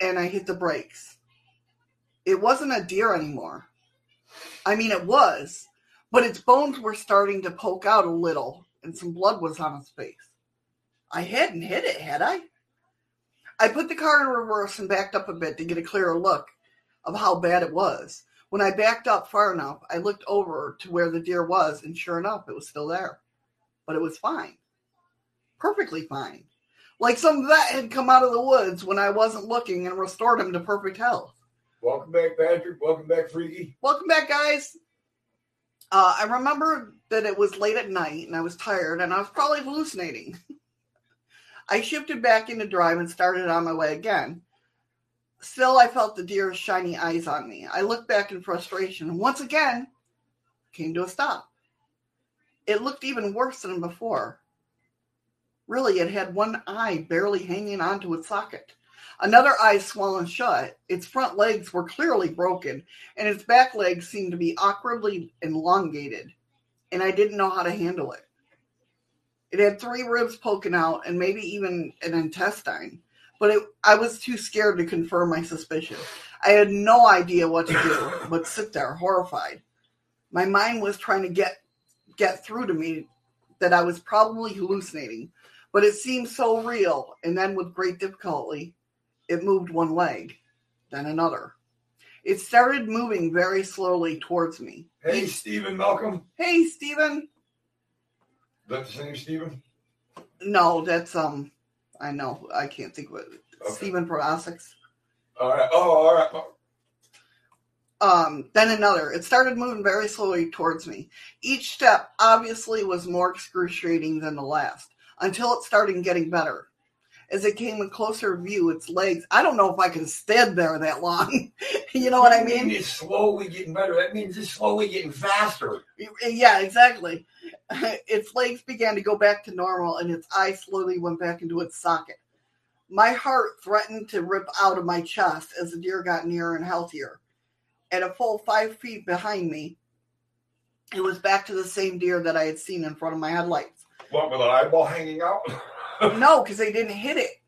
and I hit the brakes. It wasn't a deer anymore. I mean, it was, but its bones were starting to poke out a little and some blood was on its face. I hadn't hit it, had I? I put the car in reverse and backed up a bit to get a clearer look of how bad it was. When I backed up far enough, I looked over to where the deer was, and sure enough, it was still there. But it was fine. Perfectly fine. Like some vet had come out of the woods when I wasn't looking and restored him to perfect health. Welcome back, Patrick. Welcome back, Freaky. Welcome back, guys. Uh, I remember that it was late at night and I was tired and I was probably hallucinating. (laughs) I shifted back into drive and started on my way again. Still, I felt the deer's shiny eyes on me. I looked back in frustration and once again came to a stop. It looked even worse than before. Really, it had one eye barely hanging onto its socket. Another eye swollen shut. Its front legs were clearly broken, and its back legs seemed to be awkwardly elongated, and I didn't know how to handle it. It had three ribs poking out and maybe even an intestine, but it, I was too scared to confirm my suspicion. I had no idea what to do (laughs) but sit there horrified. My mind was trying to get get through to me that I was probably hallucinating, but it seemed so real, and then with great difficulty, it moved one leg, then another. It started moving very slowly towards me. Hey, Stephen Malcolm. hey, Steven. That the same Stephen? No, that's um, I know I can't think it. Okay. Stephen Probasics. All right. Oh, all right. Um, then another. It started moving very slowly towards me. Each step obviously was more excruciating than the last, until it started getting better. As it came in closer view, its legs. I don't know if I can stand there that long. (laughs) you know what I mean? It's slowly getting better. That means it's slowly getting faster. Yeah, exactly. (laughs) its legs began to go back to normal and its eye slowly went back into its socket. My heart threatened to rip out of my chest as the deer got nearer and healthier. At a full five feet behind me, it was back to the same deer that I had seen in front of my headlights. What with an eyeball hanging out? (laughs) No, because they didn't hit it.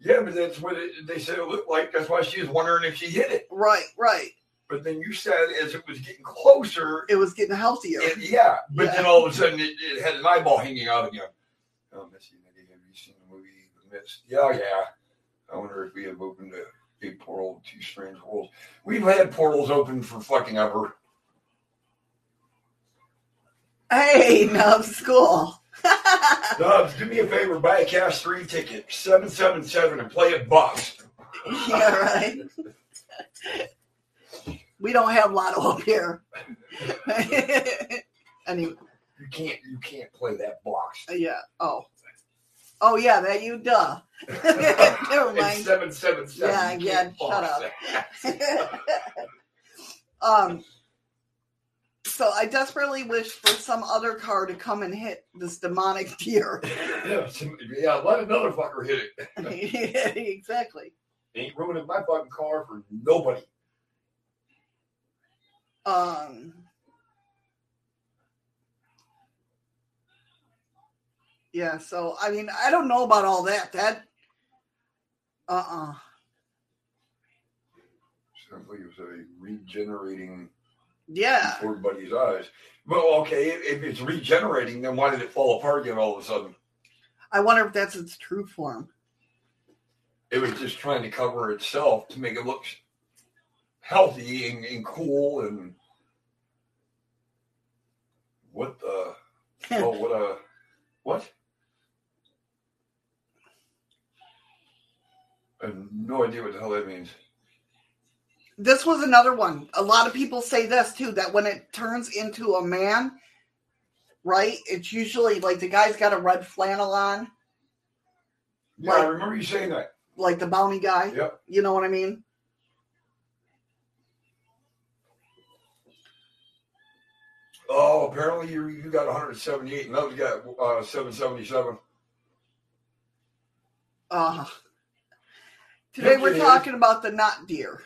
yeah, but that's what it, they said it looked like. That's why she was wondering if she hit it. Right, right. But then you said as it was getting closer, It was getting healthier. it, yeah. But Yeah. then all of a sudden it, it had an eyeball hanging out again. Oh, Missy, have you seen the movie The Mist? Yeah, yeah. I wonder if we have opened a big portal, two strange worlds. We've had portals open for fucking ever. hey, Nub School. (laughs) Dubs, do me a favor, buy a cash three ticket, seven seven seven, and play it bust. yeah, right. (laughs) we don't have Lotto up here. (laughs) anyway, You can't, you can't play that box. yeah. Oh. Oh yeah, that you duh. (laughs) Never It's mind. seven seven seven. Yeah, yeah, shut up. (laughs) um so I desperately wish for some other car to come and hit this demonic deer. yeah, yeah, let another fucker hit it. exactly. Ain't ruining my fucking car for nobody. Um Yeah, so I mean I don't know about all that. That uh-uh. Sounds like it was a regenerating Yeah. before everybody's eyes. Well, okay, if it's regenerating, then why did it fall apart again all of a sudden? I wonder if that's its true form. It was just trying to cover itself to make it look healthy and, and cool and what the (laughs) oh what a what? I have no idea what the hell that means. this was another one. A lot of people say this too that when it turns into a man, right? It's usually like the guy's got a red flannel on, Yeah, I remember you saying that. like the bounty guy. Yep. You know what I mean? Oh, apparently you you got 178 and those got uh, 777. Uh Today we're talking about the not deer.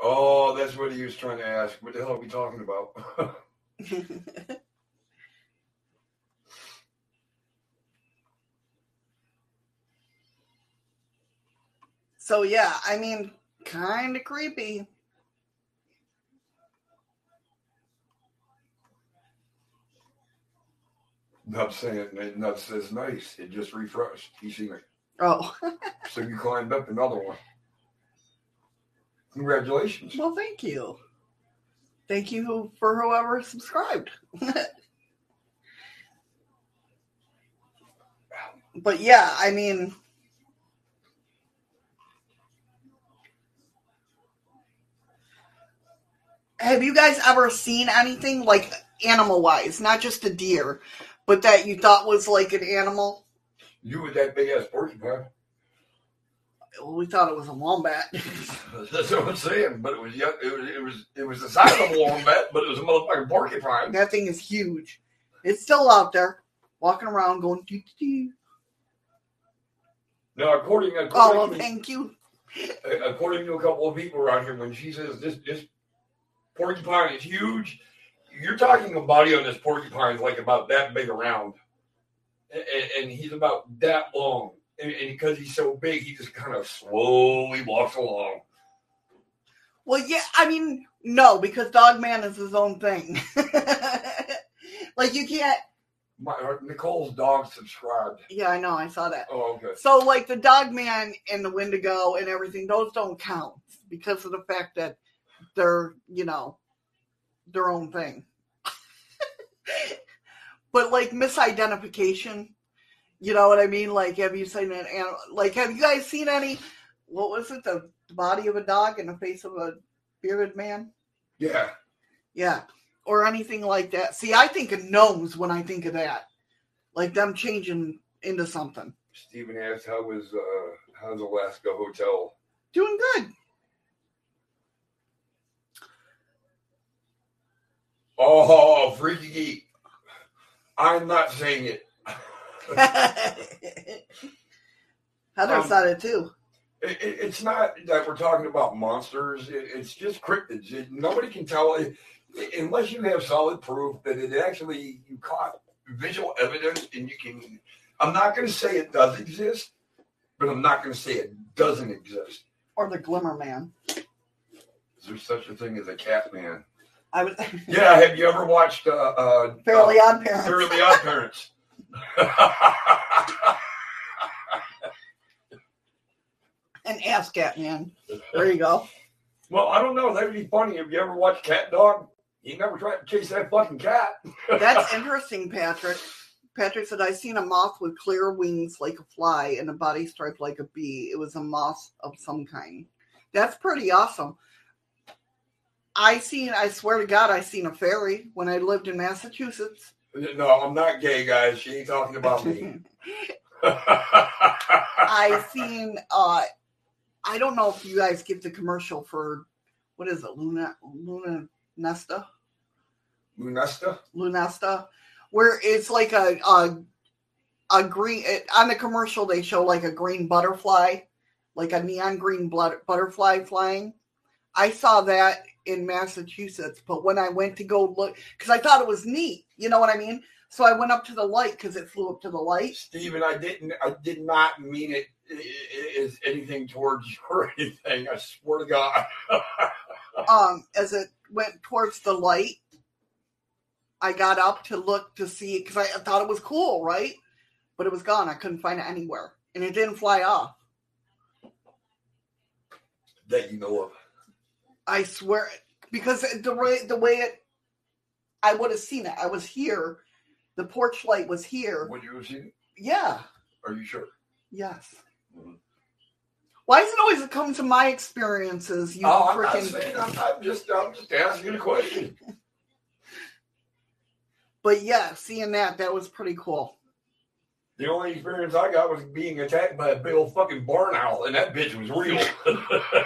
Oh, that's what he was trying to ask. What the hell are we talking about? (laughs) so yeah, I mean, kind of creepy. Not saying that not says nice. It just refreshed. You see me. Oh, (laughs) So you climbed up another one. Congratulations. well, thank you. Thank you for whoever subscribed. (laughs) but yeah, I mean, have you guys ever seen anything like animal wise, not just a deer, but that you thought was like an animal? You with that big ass porcupine. Well, we thought it was a wombat. (laughs) That's what I'm saying. But it was it was it was it was the size of a wombat, but it was a motherfucking porcupine. that thing is huge. It's still out there, walking around, going. Doo, doo, doo. Now, according according, Oh well, to, thank you. according to a couple of people around here, when she says this this porcupine is huge, you're talking a body on this porcupine is like about that big around, and, and he's about that long. And, and because he's so big, he just kind of slowly walks along. Well, yeah, I mean, no, because Dog Man is his own thing. (laughs) like you can't My, uh, Nicole's dog subscribed. Yeah, I know. I saw that. Oh, okay. So, like the Dog Man and the Wendigo and everything, those don't count because of the fact that they're, you know, their own thing. But like misidentification, you know what I mean? Like, have you seen an animal? Like, have you guys seen any? What was it? The body of a dog and the face of a bearded man? Yeah. Yeah. Or anything like that. See, I think of gnomes when I think of that. Like them changing into something. Stephen asked how was uh how's Alaska Hotel? Doing good. Oh, freaky geek. I'm not saying it. (laughs) Heather Um, said it too. It, it- it's not that we're talking about monsters. It, it's just cryptids. It- nobody can tell it, unless you have solid proof that it actually you caught visual evidence, and you can. I'm not going to say it does exist, but I'm not going to say it doesn't exist. Or the Glimmer Man. Is there such a thing as a cat man? I would (laughs) Yeah. Have you ever watched uh, uh, Fairly uh, Odd Parents. Fairly Odd Parents? (laughs) An ass cat man. There you go. well, I don't know. That'd be funny. Have you ever watched Cat Dog? He never tried to chase that fucking cat. That's (laughs) interesting, Patrick. Patrick said, I seen a moth with clear wings like a fly and a body striped like a bee. It was a moth of some kind. That's pretty awesome. I seen, I swear to God, I seen a fairy when I lived in Massachusetts. No, I'm not gay, guys. She ain't talking about me. (laughs) I seen, uh, I don't know if you guys get the commercial for, what is it, Luna, Luna Nesta? Lunesta? Lunesta, where it's like a a, a green it, on the commercial they show like a green butterfly, like a neon green butterfly flying. I saw that in Massachusetts, but when I went to go look, because I thought it was neat, you know what I mean. So I went up to the light because it flew up to the light. Steven, I didn't. I did not mean it is anything towards you or (laughs) anything. I swear to God. (laughs) Um, as it went towards the light, I got up to look to see because I thought it was cool, right? But it was gone. I couldn't find it anywhere, and it didn't fly off. that you know of. I swear, because the way the way it, I would have seen it. I was here. The porch light was here. Would you have seen it? Yeah. Are you sure? Yes. Mhm. Why does it always come to my experiences? You oh, I'm saying. I'm, I'm just. I'm just asking a question. (laughs) But yeah, seeing that that was pretty cool. The only experience I got was being attacked by a big old fucking barn owl, and that bitch was real. (laughs)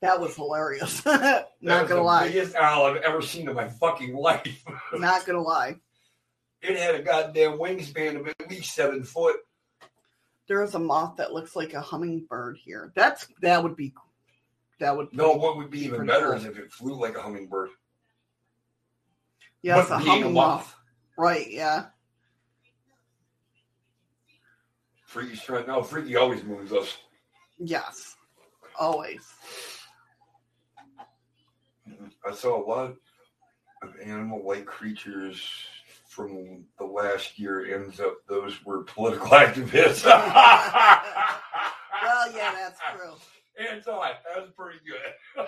That was hilarious. (laughs) Not was gonna the lie. biggest owl I've ever seen in my fucking life. (laughs) Not gonna lie. It had a goddamn wingspan of at least seven foot. There is a moth that looks like a hummingbird here. That's that would be. That would No, what would be even better is if it flew like a hummingbird. yes, but a humming moth. moth. Right? Yeah. Freaky's trying. No, Freaky always moves us. Yes. Always. I saw a lot of animal-like creatures from the last year. Ends up those were political (laughs) activists. Well, yeah, that's true. And so I, that was pretty good. (laughs)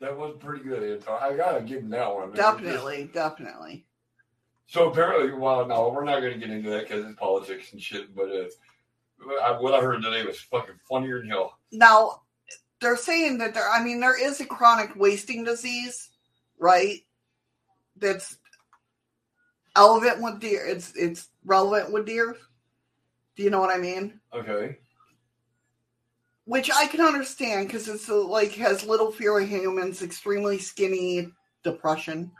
that was pretty good, Anton. I gotta give him that one. Definitely, definitely. So apparently, well, no, we're not to get into that because it's politics and shit. But uh, what I heard today was fucking funnier than hell. Now, they're saying that there. I mean, there is a chronic wasting disease, right? That's relevant with deer. It's it's relevant with deer. Do you know what I mean? Okay. Which I can understand because it's like has little fear of humans, extremely skinny, depression,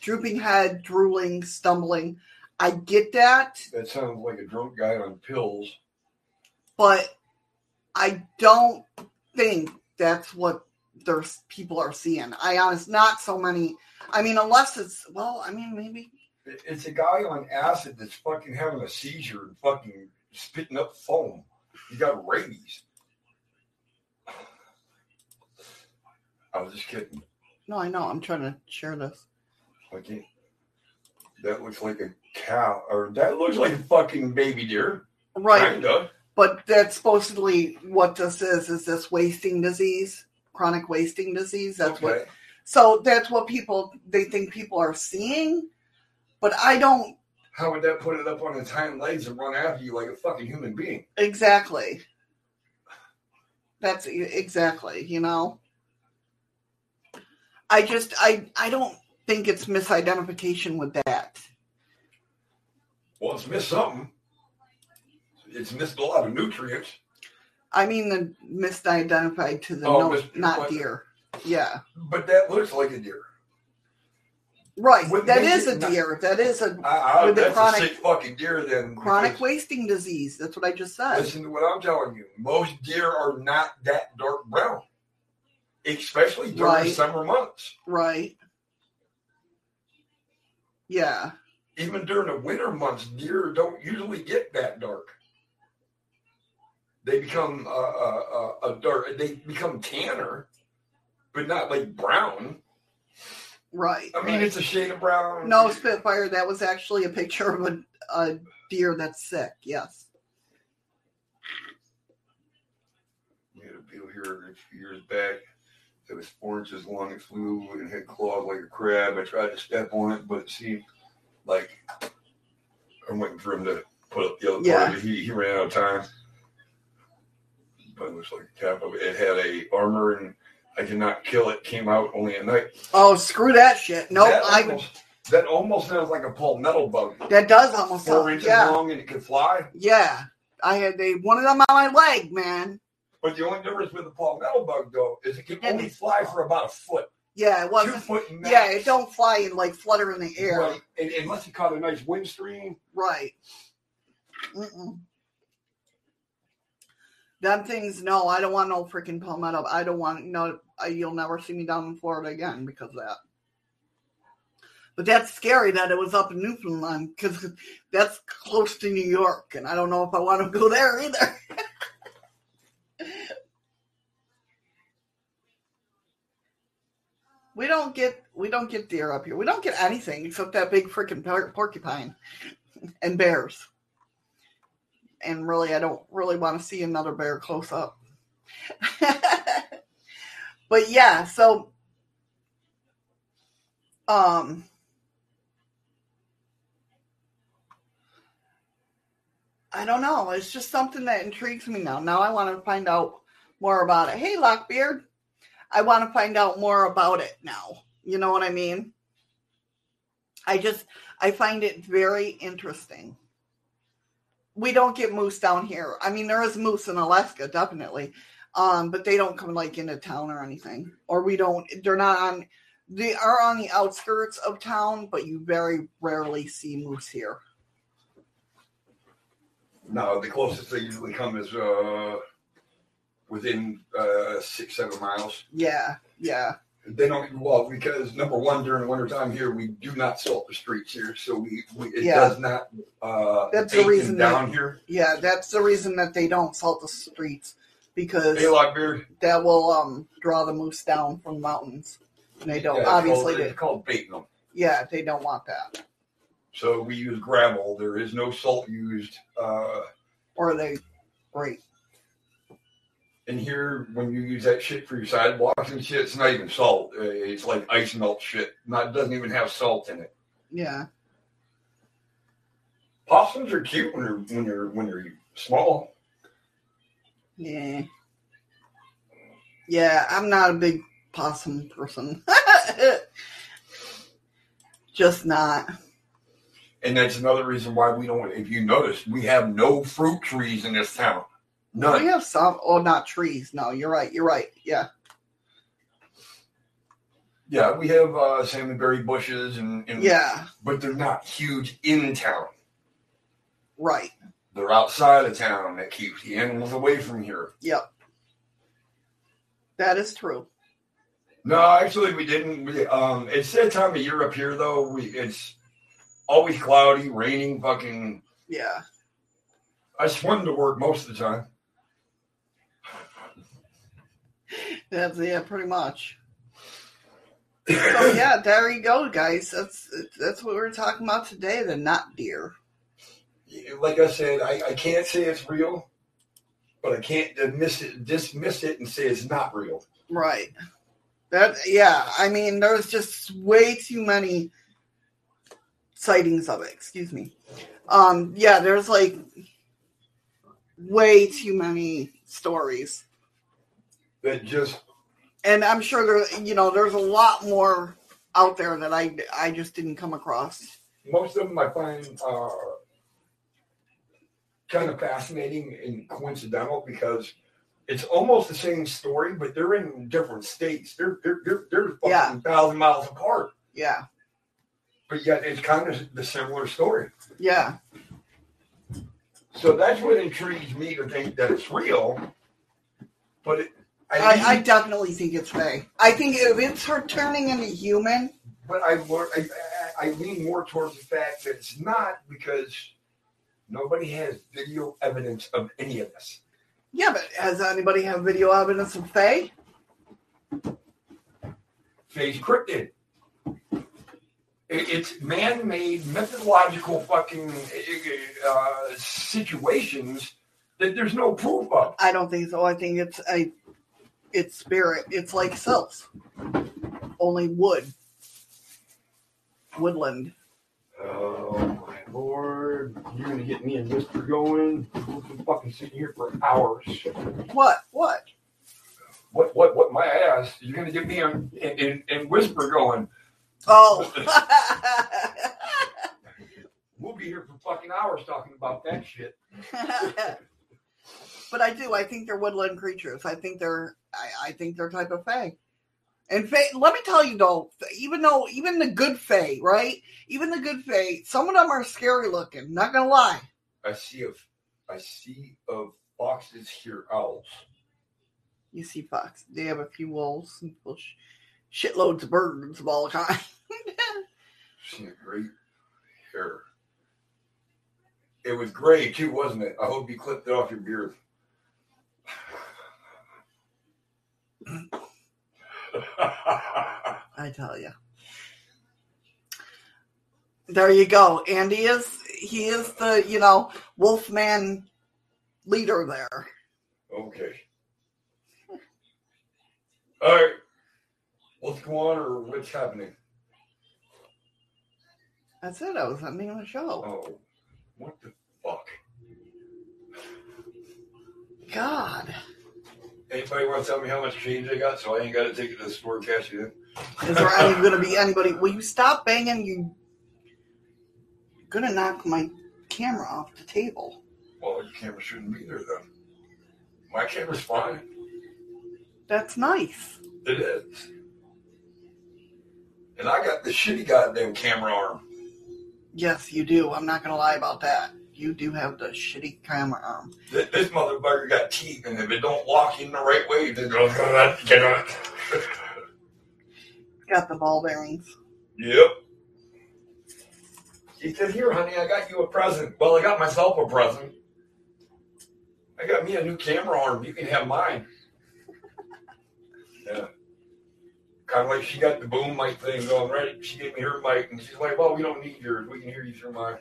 drooping head, drooling, stumbling. I get that. That sounds like a drunk guy on pills. But I don't think that's what there's people are seeing. I honest, not so many. I mean, unless it's well, I mean, maybe It's a guy on acid that's fucking having a seizure and fucking spitting up foam. He got rabies. (sighs) I was just kidding. No, I know. I'm trying to share this. Okay. That looks like a cow, or that looks like a fucking baby deer. Right. Kinda. But that's supposedly what this is, is this wasting disease, chronic wasting disease. That's what so that's what people they think people are seeing. But I don't How would that put it up on its hind legs and run after you like a fucking human being? exactly. That's exactly, you know. I just I I don't think it's misidentification with that. Well, it's missed something. It's missed a lot of nutrients. I mean the misidentified to the Oh, mis- not what? deer. Yeah. But that looks like a deer. Right. What that is a not- deer. That is a I, I, With that's chronic- a sick fucking deer then. chronic wasting disease. That's what I just said. Listen to what I'm telling you. Most deer are not that dark brown, especially during Right. summer months. Right. Yeah. Even during the winter months, deer don't usually get that dark. They become uh, uh, uh, a dark. They become tanner, but not like brown. Right. I mean, right. it's a shade of brown. no Spitfire. That was actually a picture of a, a deer that's sick. Yes. We had a deal here a few years back that was four inches long. It flew and had claws like a crab. I tried to step on it, but it seemed like I'm waiting for him to put up the other Yeah. part it. He, he ran out of time. But it was like a cap of it. It had a armor and I did not kill it. Came out only at night. Oh, screw that shit. Nope. that I. almost, that almost sounds like a palmetto bug. That does almost Four sound. inches Yeah. long and it could fly. Yeah. I had they one of them on my leg, man. But the only difference with the palmetto bug though is it can only fly for about a foot. Yeah, it Two wasn't. foot max. Yeah, it don't fly and like flutter in the air. Right. And, unless you caught a nice wind stream. Right. Mm-mm. Them things, no, I don't want no freaking palmetto. I don't want no. I, you'll never see me down in Florida again because of that. But that's scary that it was up in Newfoundland because that's close to New York, and I don't know if I want to go there either. (laughs) we don't get we don't get deer up here. We don't get anything except that big freaking por- porcupine and bears. And really, I don't really want to see another bear close up. (laughs) but yeah, so um I don't know. It's just something that intrigues me now. Now I want to find out more about it. Hey, Lockbeard. I want to find out more about it now. You know what I mean? I just I find it very interesting. We don't get moose down here. I mean, there is moose in Alaska, definitely, um, but they don't come like into town or anything. Or we don't. They're not on. They are on the outskirts of town, but you very rarely see moose here. No, the closest they usually come is uh, within uh, six, seven miles. Yeah, yeah, They don't well because number one during the wintertime here we do not salt the streets here, so we, we it Yeah. does not uh, That's the reason that- down here. yeah. That's the reason that they don't salt the streets because that will um draw the moose down from the mountains. And they don't Yeah, obviously called, they, it's called baiting them. yeah, they don't want that. So we use gravel. There is no salt used. Uh, Or they great. And here, when you use that shit for your sidewalks and shit, it's not even salt. Uh, It's like ice melt shit. Not doesn't even have salt in it. Yeah. Possums are cute when they're when they're when they're small. Yeah. Yeah, I'm not a big possum person. (laughs) Just not. And that's another reason why we don't. If you notice, we have no fruit trees in this town. None. We have some oh not trees. No, you're right. You're right. Yeah. Yeah, we have uh, salmonberry bushes and, and Yeah. but they're not huge in town. Right. They're outside of town that keeps the animals away from here. Yep. That is true. No, actually, we didn't. We, um, it's that time of year up here, though. We it's always cloudy, raining. Fucking, Yeah. I swim to work most of the time. That's yeah, pretty much. So yeah, there you go, guys. That's that's what we're talking about today. The not deer. like I said, I, I can't say it's real, but I can't dismiss it, dismiss it and say it's not real. Right. That yeah, I mean there's just way too many sightings of it, excuse me. Um yeah, there's like way too many stories. That just And I'm sure there you know, there's a lot more out there that I I just didn't come across. most of them I find are kind of fascinating and coincidental because it's almost the same story, but they're in different states. They're they're they're, they're fucking Yeah. thousand miles apart, Yeah. but yet it's kind of the similar story. Yeah. So that's what intrigues me to think that it's real. But it, I, I, definitely think it's fae. I think if it's her turning into human, but I, I I lean more towards the fact that it's not because nobody has video evidence of any of this. yeah, but has anybody have video evidence of fae? Phase cryptid. It- It's man-made, methodological fucking uh, situations that there's no proof of. I don't think so. I think it's a it's spirit. It's like cells. Only wood. Woodland. Oh my lord! You're gonna get me and Mister going. We've been fucking sitting here for hours. What? What? What? What? What? My ass! You're gonna get me and and, and Whisper going. Oh. (laughs) (laughs) We'll be here for fucking hours talking about that shit. (laughs) but I do. I think they're woodland creatures. I think they're. I, I think they're type of fae. And fae. Let me tell you though. Even though even the good fae, right? Even the good fae, some of them are scary looking. Not gonna lie. I see of I see of foxes here owls. You see fox. They have a few wolves and little sh- shitloads of birds of all kinds. (laughs) Seen a great hair. It was gray too, wasn't it? I hope you clipped it off your beard. I tell you. There you go. Andy is he is the you know Wolfman leader there. okay. (laughs) All right. What's going on or what's happening? That's it. I was ending the show. Oh, what the fuck? God, Anybody want to tell me how much change I got so I ain't got to take it to the store and cash it in? is there any going to be anybody? Will you stop banging? You're gonna knock my camera off the table? Well, your camera shouldn't be there then. My camera's fine. That's nice. It is. And I got the shitty goddamn camera arm. Yes, you do. I'm not gonna lie about that. You do have the shitty camera um. arm. This, this motherfucker got teeth, and if it don't lock in the right way, then it'll get on. (laughs) Got the ball bearings. Yep. He said, Here, honey, I got you a present. Well, I got myself a present. I got me a new camera arm. You can have mine. (laughs) Yeah. Kind of like she got the boom mic thing going, right? She gave me her mic, and she's like, Well, we don't need yours. We can hear you through mine.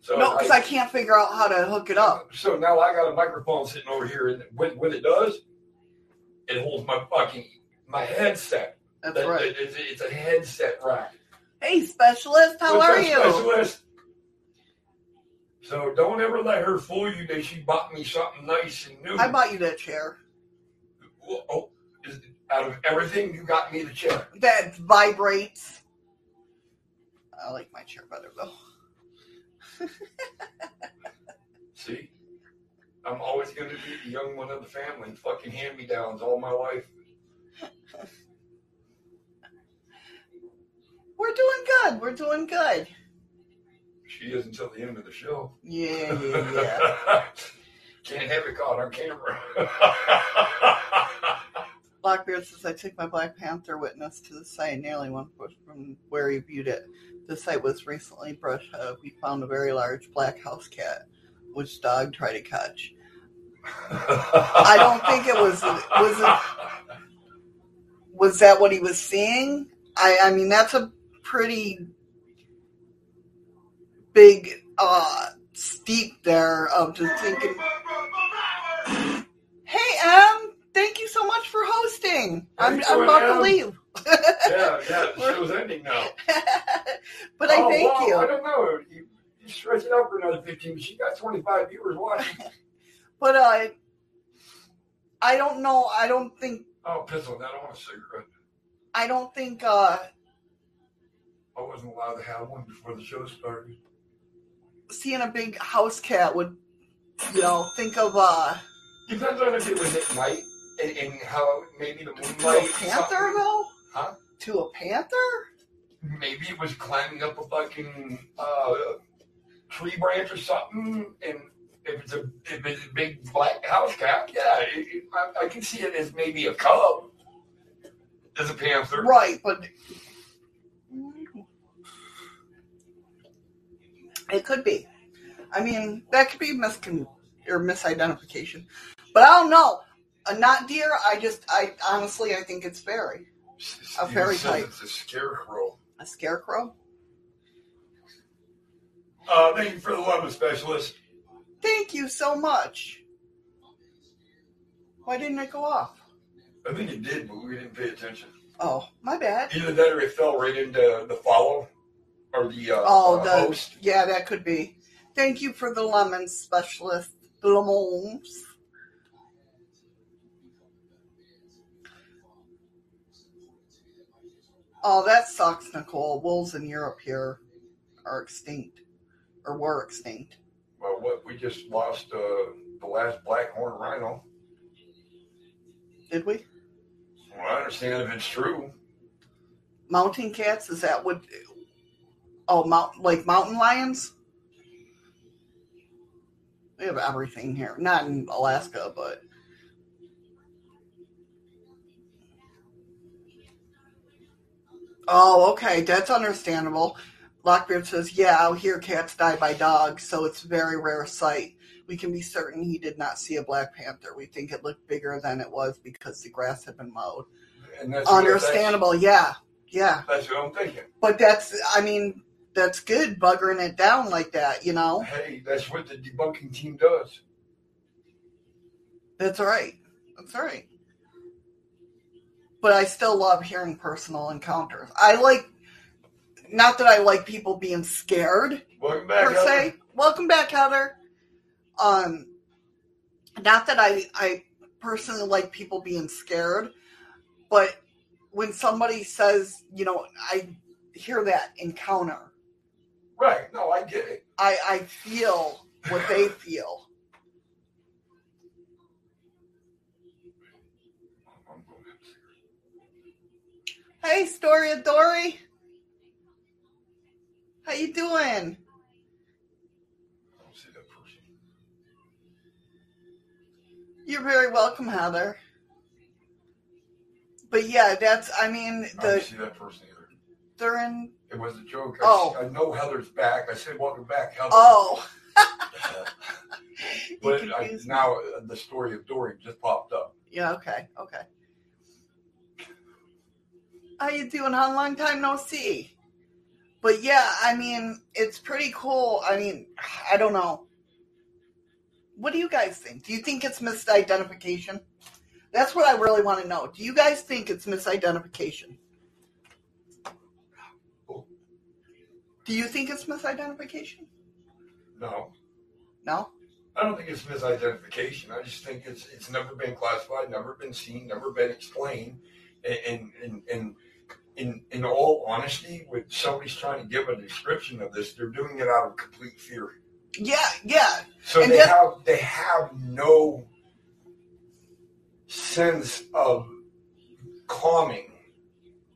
So No, because I can't figure out how to hook it up. So now I got a microphone sitting over here, and what, what it does, it holds my fucking my headset. That's That- right. It's, it's a headset rack. Hey, specialist, how What's are you? Specialist? So don't ever let her fool you that she bought me something nice and new. I bought you that chair Well, oh, is, out of everything, you got me the chair. that vibrates. I like my chair better though. See, I'm always going to be the young one of the family. Fucking hand me downs all my life. We're doing good. We're doing good. She is until the end of the show. Yeah, yeah, (laughs) yeah. Can't have it caught on camera. (laughs) Blackbeard says I took my Black Panther witness to the site nearly one foot from where he viewed it. The site was recently brushed up. We found a very large black house cat, which dog tried to catch. I don't think it was was it was that what he was seeing? I I mean that's a pretty big uh steep there of just thinking Hey Em, thank you so much for hosting. I'm, I'm about to leave. Yeah, yeah, the (laughs) show's ending now. (laughs) but I oh, thank well, I don't know. You, you stretch it out for another 15. She got 25 viewers watching. (laughs) But uh I don't know, I don't think Oh, piss on that. I want a cigarette. I don't think uh I wasn't allowed to have one before the show started. seeing a big house cat would you know, think of uh Depends on if it was at night and, and how maybe the moonlight. panther though? Huh? To a panther? Maybe it was climbing up a fucking uh, tree branch or something. And if it's a if it's a big black house cat, yeah, it, it, I, I can see it as maybe a cub, as a panther. Right, but it could be. I mean, that could be miscon or misidentification. But I don't know. A not deer, I just, I honestly, I think it's fairy. A fairy type. It's a scarecrow. A scarecrow. Uh, thank you for the love specialist. Thank you so much. Why didn't it go off? I think it did, but we didn't pay attention. Oh, my bad. Either that or it fell right into the follow or the uh, Oh, uh, the host. yeah, that could be. Thank you for the lemon specialist, the lemons. Oh, that sucks, Nicole. Wolves in Europe here are extinct, or were extinct. Well, what we just lost uh, the last black horn rhino. Did we? Well, I understand if it's true. Mountain cats? Is that what? Oh, mount like mountain lions. We have everything here. Not in Alaska, but Oh, okay, that's understandable. Lockbeard says, "Yeah, out here cats die by dogs, so it's a very rare sight. We can be certain he did not see a black panther. We think it looked bigger than it was because the grass had been mowed. And Understandable, yeah, yeah. That's, that's what I'm thinking. But that's, I mean, that's good buggering it down like that, you know? Hey, that's what the debunking team does. That's all right. That's all right. But I still love hearing personal encounters. I like, not that I like people being scared Welcome back. per Heather. se. Welcome back, Heather. Um, not that I I personally like people being scared, but when somebody says, you know, I hear that encounter, Right. No, I get it. I I feel what they feel. I'm going to have a cigarette. Hey, Storia Dory. How you doing? I don't see that person. You're very welcome, Heather. But yeah, that's I mean I don't the see that person either. they're in It was a joke. I, Oh. I know Heather's back. I said, welcome back, Heather. oh (laughs) (laughs) you but I, now uh, the story of Dory just popped up. Yeah, okay, okay. How you doing? How long time no see? But yeah, I mean, it's pretty cool. I mean, I don't know. What do you guys think? Do you think it's misidentification? That's what I really want to know. Do you guys think it's misidentification? Do you think it's misidentification? No, No? I don't think it's misidentification. I just think it's it's never been classified, never been seen, never been explained. And and and in in all honesty, when somebody's trying to give a description of this, they're doing it out of complete fear. Yeah, yeah. So And they that- have they have no sense of calming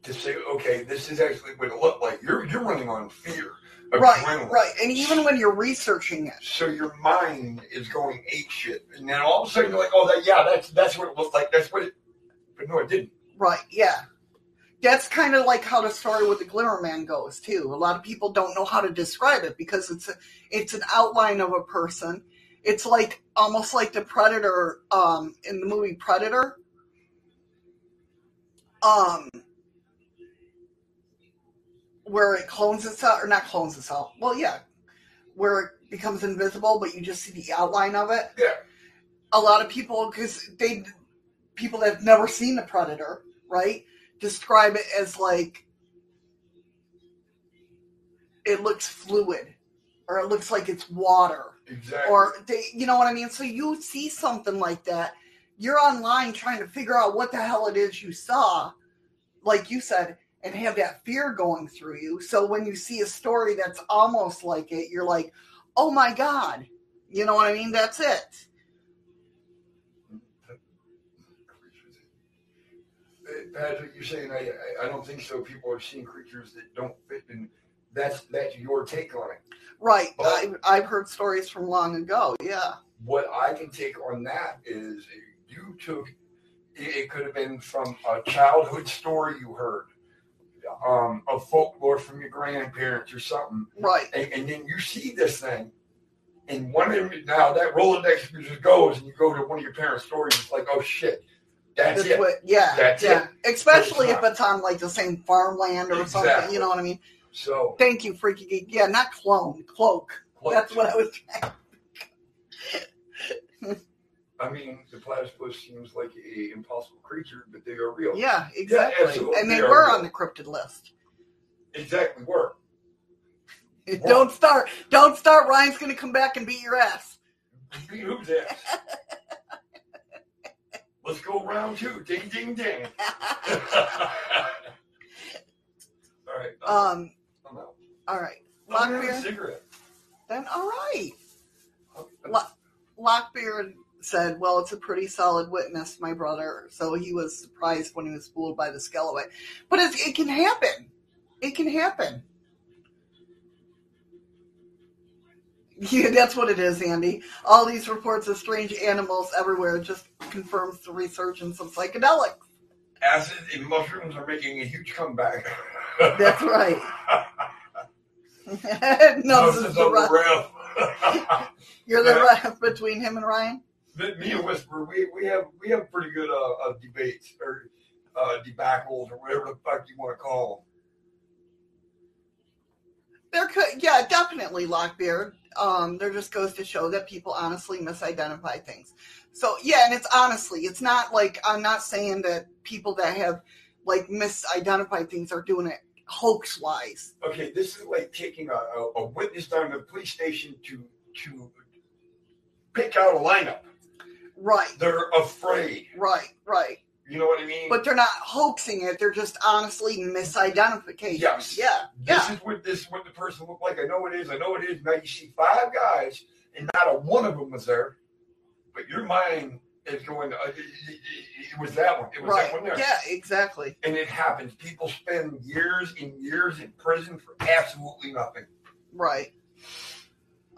to say, okay, this is actually what it looked like. You're you're running on fear, Right, adrenaline. right. And even when you're researching it, So your mind is going ape shit, and then all of a sudden you're like, oh, that yeah, that's that's what it looked like. That's what it. But no, it didn't. Right, yeah. That's kind of like how the story with the Glimmer Man goes too. A lot of people don't know how to describe it because it's a, it's an outline of a person. It's like almost like the Predator um, in the movie Predator. Um, where it clones itself, or not clones itself. Well, yeah, where it becomes invisible, but you just see the outline of it. Yeah. A lot of people, because they, people that have never seen the predator, right, describe it as like it looks fluid, or it looks like it's water Exactly. or they, you know what I mean. So you see something like that, you're online trying to figure out what the hell it is you saw, like you said, and have that fear going through you. So when you see a story that's almost like it, you're like, oh my god, you know what I mean? That's it. Uh, Patrick, you're saying I, I I don't think so. People are seeing creatures that don't fit, and that's that's your take on it. Right. But- I, I've heard stories from long ago. Yeah. What I can take on that is you took. It it could have been from a childhood story you heard, um, a folklore from your grandparents or something, Right. and, and then you see this thing, and one of them, now that Rolodex just goes, and you go to one of your parents' stories, it's like, oh shit, that's That's it. what, yeah. That's yeah. Especially It's if it's on like the same farmland or something. You know what I mean? So Thank you, Freaky Geek. Yeah, not clone, cloak. That's what I was trying. I mean, the platypus seems like a impossible creature, but they are real. Yeah, exactly. absolutely. and they They were real. on the cryptid list. Exactly. Were. (laughs) Don't start. Don't start. Ryan's going to come back and beat your ass. Beat who's ass? (laughs) Let's go round two. Ding, ding, ding. (laughs) All right. um. I'm out. All right. I'm have a cigarette. Then all right. I'm- Lock- Lockbeard said, "Well, it's a pretty solid witness, my brother." So he was surprised when he was fooled by the skeleton. But it, it can happen. It can happen. Yeah, (laughs) that's what it is, Andy. All these reports of strange animals everywhere just confirms the resurgence of psychedelics. Acid and mushrooms are making a huge comeback. (laughs) That's right. (laughs) no, this is the on the ref. ref. You're the ref between him and Ryan. Me and Whisper, we, we have we have pretty good uh, uh, debates or uh, debacles or whatever the fuck you want to call There could, yeah, definitely Lockbeard. Um, there just goes to show that people honestly misidentify things. So yeah, and it's honestly, it's not like I'm not saying that people that have like misidentified things are doing it hoax wise. Okay, this is like taking a, a, a witness down to the police station to to pick out a lineup. Right, They're afraid. right, right. You know what I mean? But they're not hoaxing it. They're just honestly misidentification. Yes. Yeah. this Yeah. is what this is what the person looked like. I know it is. I know it is. Now you see five guys, and not a one of them was there. But your mind is going. Uh, it, it, it was that one. It was Right. that one there. Yeah. Exactly. And it happens. People spend years and years in prison for absolutely nothing. Right.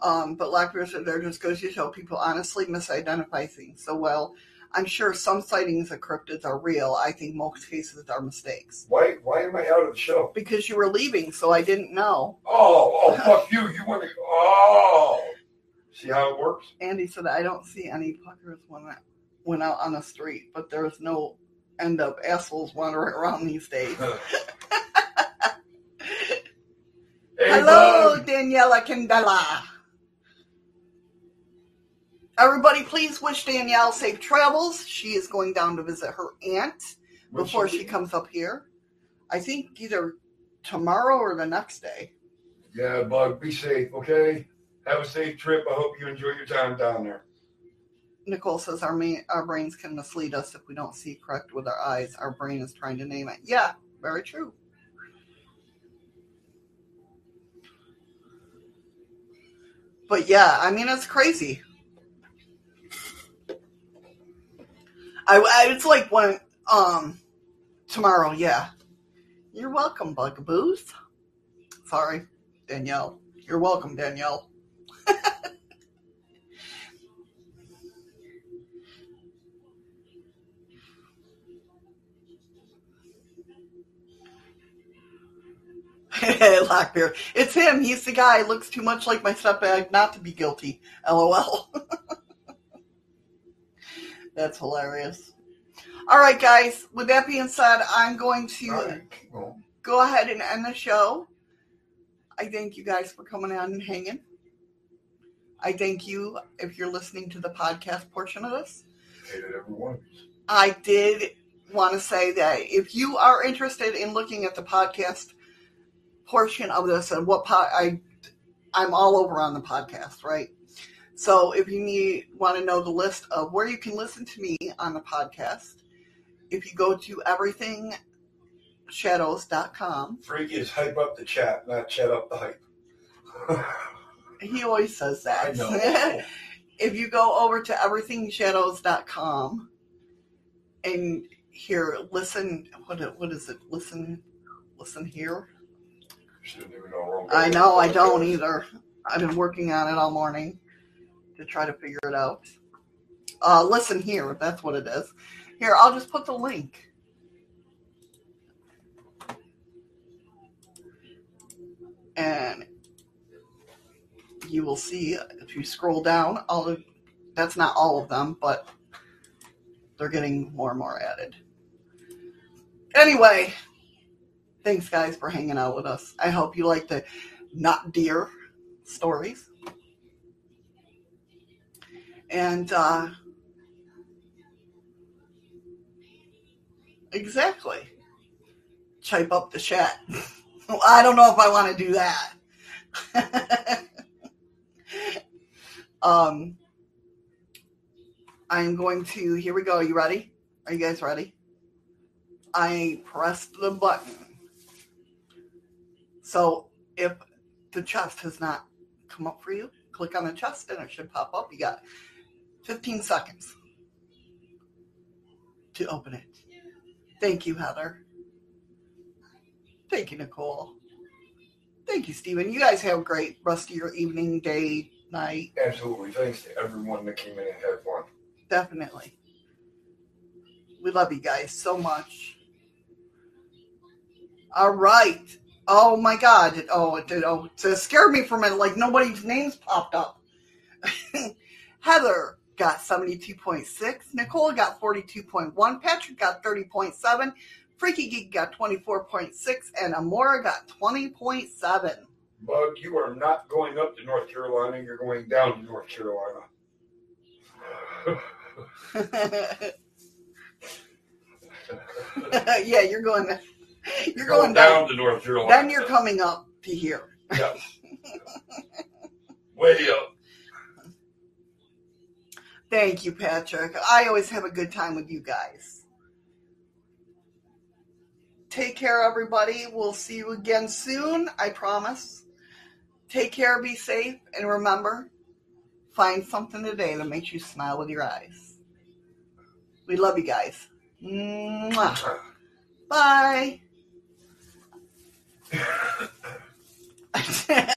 Um, but like Lockbeard said there just goes to show people honestly misidentify things. So, well, I'm sure some sightings of cryptids are real. I think most cases are mistakes. Why? Why am I out of the show? Because you were leaving, so I didn't know. Oh, oh, fuck you! You want to? Oh, see how it works? Andy said I don't see any puckers when I went out on the street, but there's no end up assholes wandering around these days. (laughs) (laughs) Hey, Hello. Daniela Candela. Everybody, please wish Danielle safe travels. She is going down to visit her aunt When before she comes up here. I think either tomorrow or the next day. Yeah, bug. Be safe, okay? Have a safe trip. I hope you enjoy your time down there. Nicole says our ma- our brains can mislead us if we don't see correct with our eyes. Our brain is trying to name it. Yeah, very true. But yeah, I mean it's crazy. I, I it's like when um tomorrow, yeah. You're welcome, bugaboos. Sorry, Danielle. You're welcome, Danielle. Hey, (laughs) Lockbeard. It's him. He's the guy. Looks too much like my stepdad not to be guilty. LOL. (laughs) That's hilarious. All right, guys. With that being said, I'm going to right, go ahead and end the show. I thank you guys for coming on and hanging. I thank you if you're listening to the podcast portion of this. Hated everyone. I did want to say that if you are interested in looking at the podcast portion of this and what po- I I'm all over on the podcast, right? So if you need want to know the list of where you can listen to me on the podcast, if you go to everythingshadows.com, Freaky is hype up the chat, not chat up the hype. (laughs) he always says that. I know. (laughs) if you go over to everythingshadows.com and here listen what what is it? Listen listen here? Shouldn't even know i know i don't either. I've been working on it all morning to try to figure it out. Uh listen here that's what it is. Here i'll just put the link. And you will see if you scroll down all of that's not all of them but they're getting more and more added. Anyway thanks guys for hanging out with us. I hope you like the not deer stories and uh exactly. Type up the chat. (laughs) I don't know if i want to do that. (laughs) Um i'm going to here we go are you ready? Are you guys ready? I pressed the button. So if the chest has not come up for you click on the chest and it should pop up. You got 15 seconds to open it. Thank you heather. Thank you nicole. Thank you stephen you guys have a great rest of your evening day night. Absolutely. Thanks to everyone that came in and had fun. definitely. We love you guys so much. All right. Oh my god. It, oh it did oh it scared me for a minute. Like nobody's names popped up. (laughs) Heather got 72.6 nicole got 42.1 patrick got 30.7 freaky geek got 24.6 and amora got 20.7 Bug, you are not going up to North Carolina. You're going down to North Carolina. (laughs) yeah you're going you're You're going down to North Carolina. then you're coming up to here Yes. (laughs) Way up. Thank you, Patrick. I always have a good time with you guys. Take care, everybody. We'll see you again soon, I promise. Take care, be safe, and remember find something today that makes you smile with your eyes. We love you guys. Mwah. Bye. (laughs) (laughs)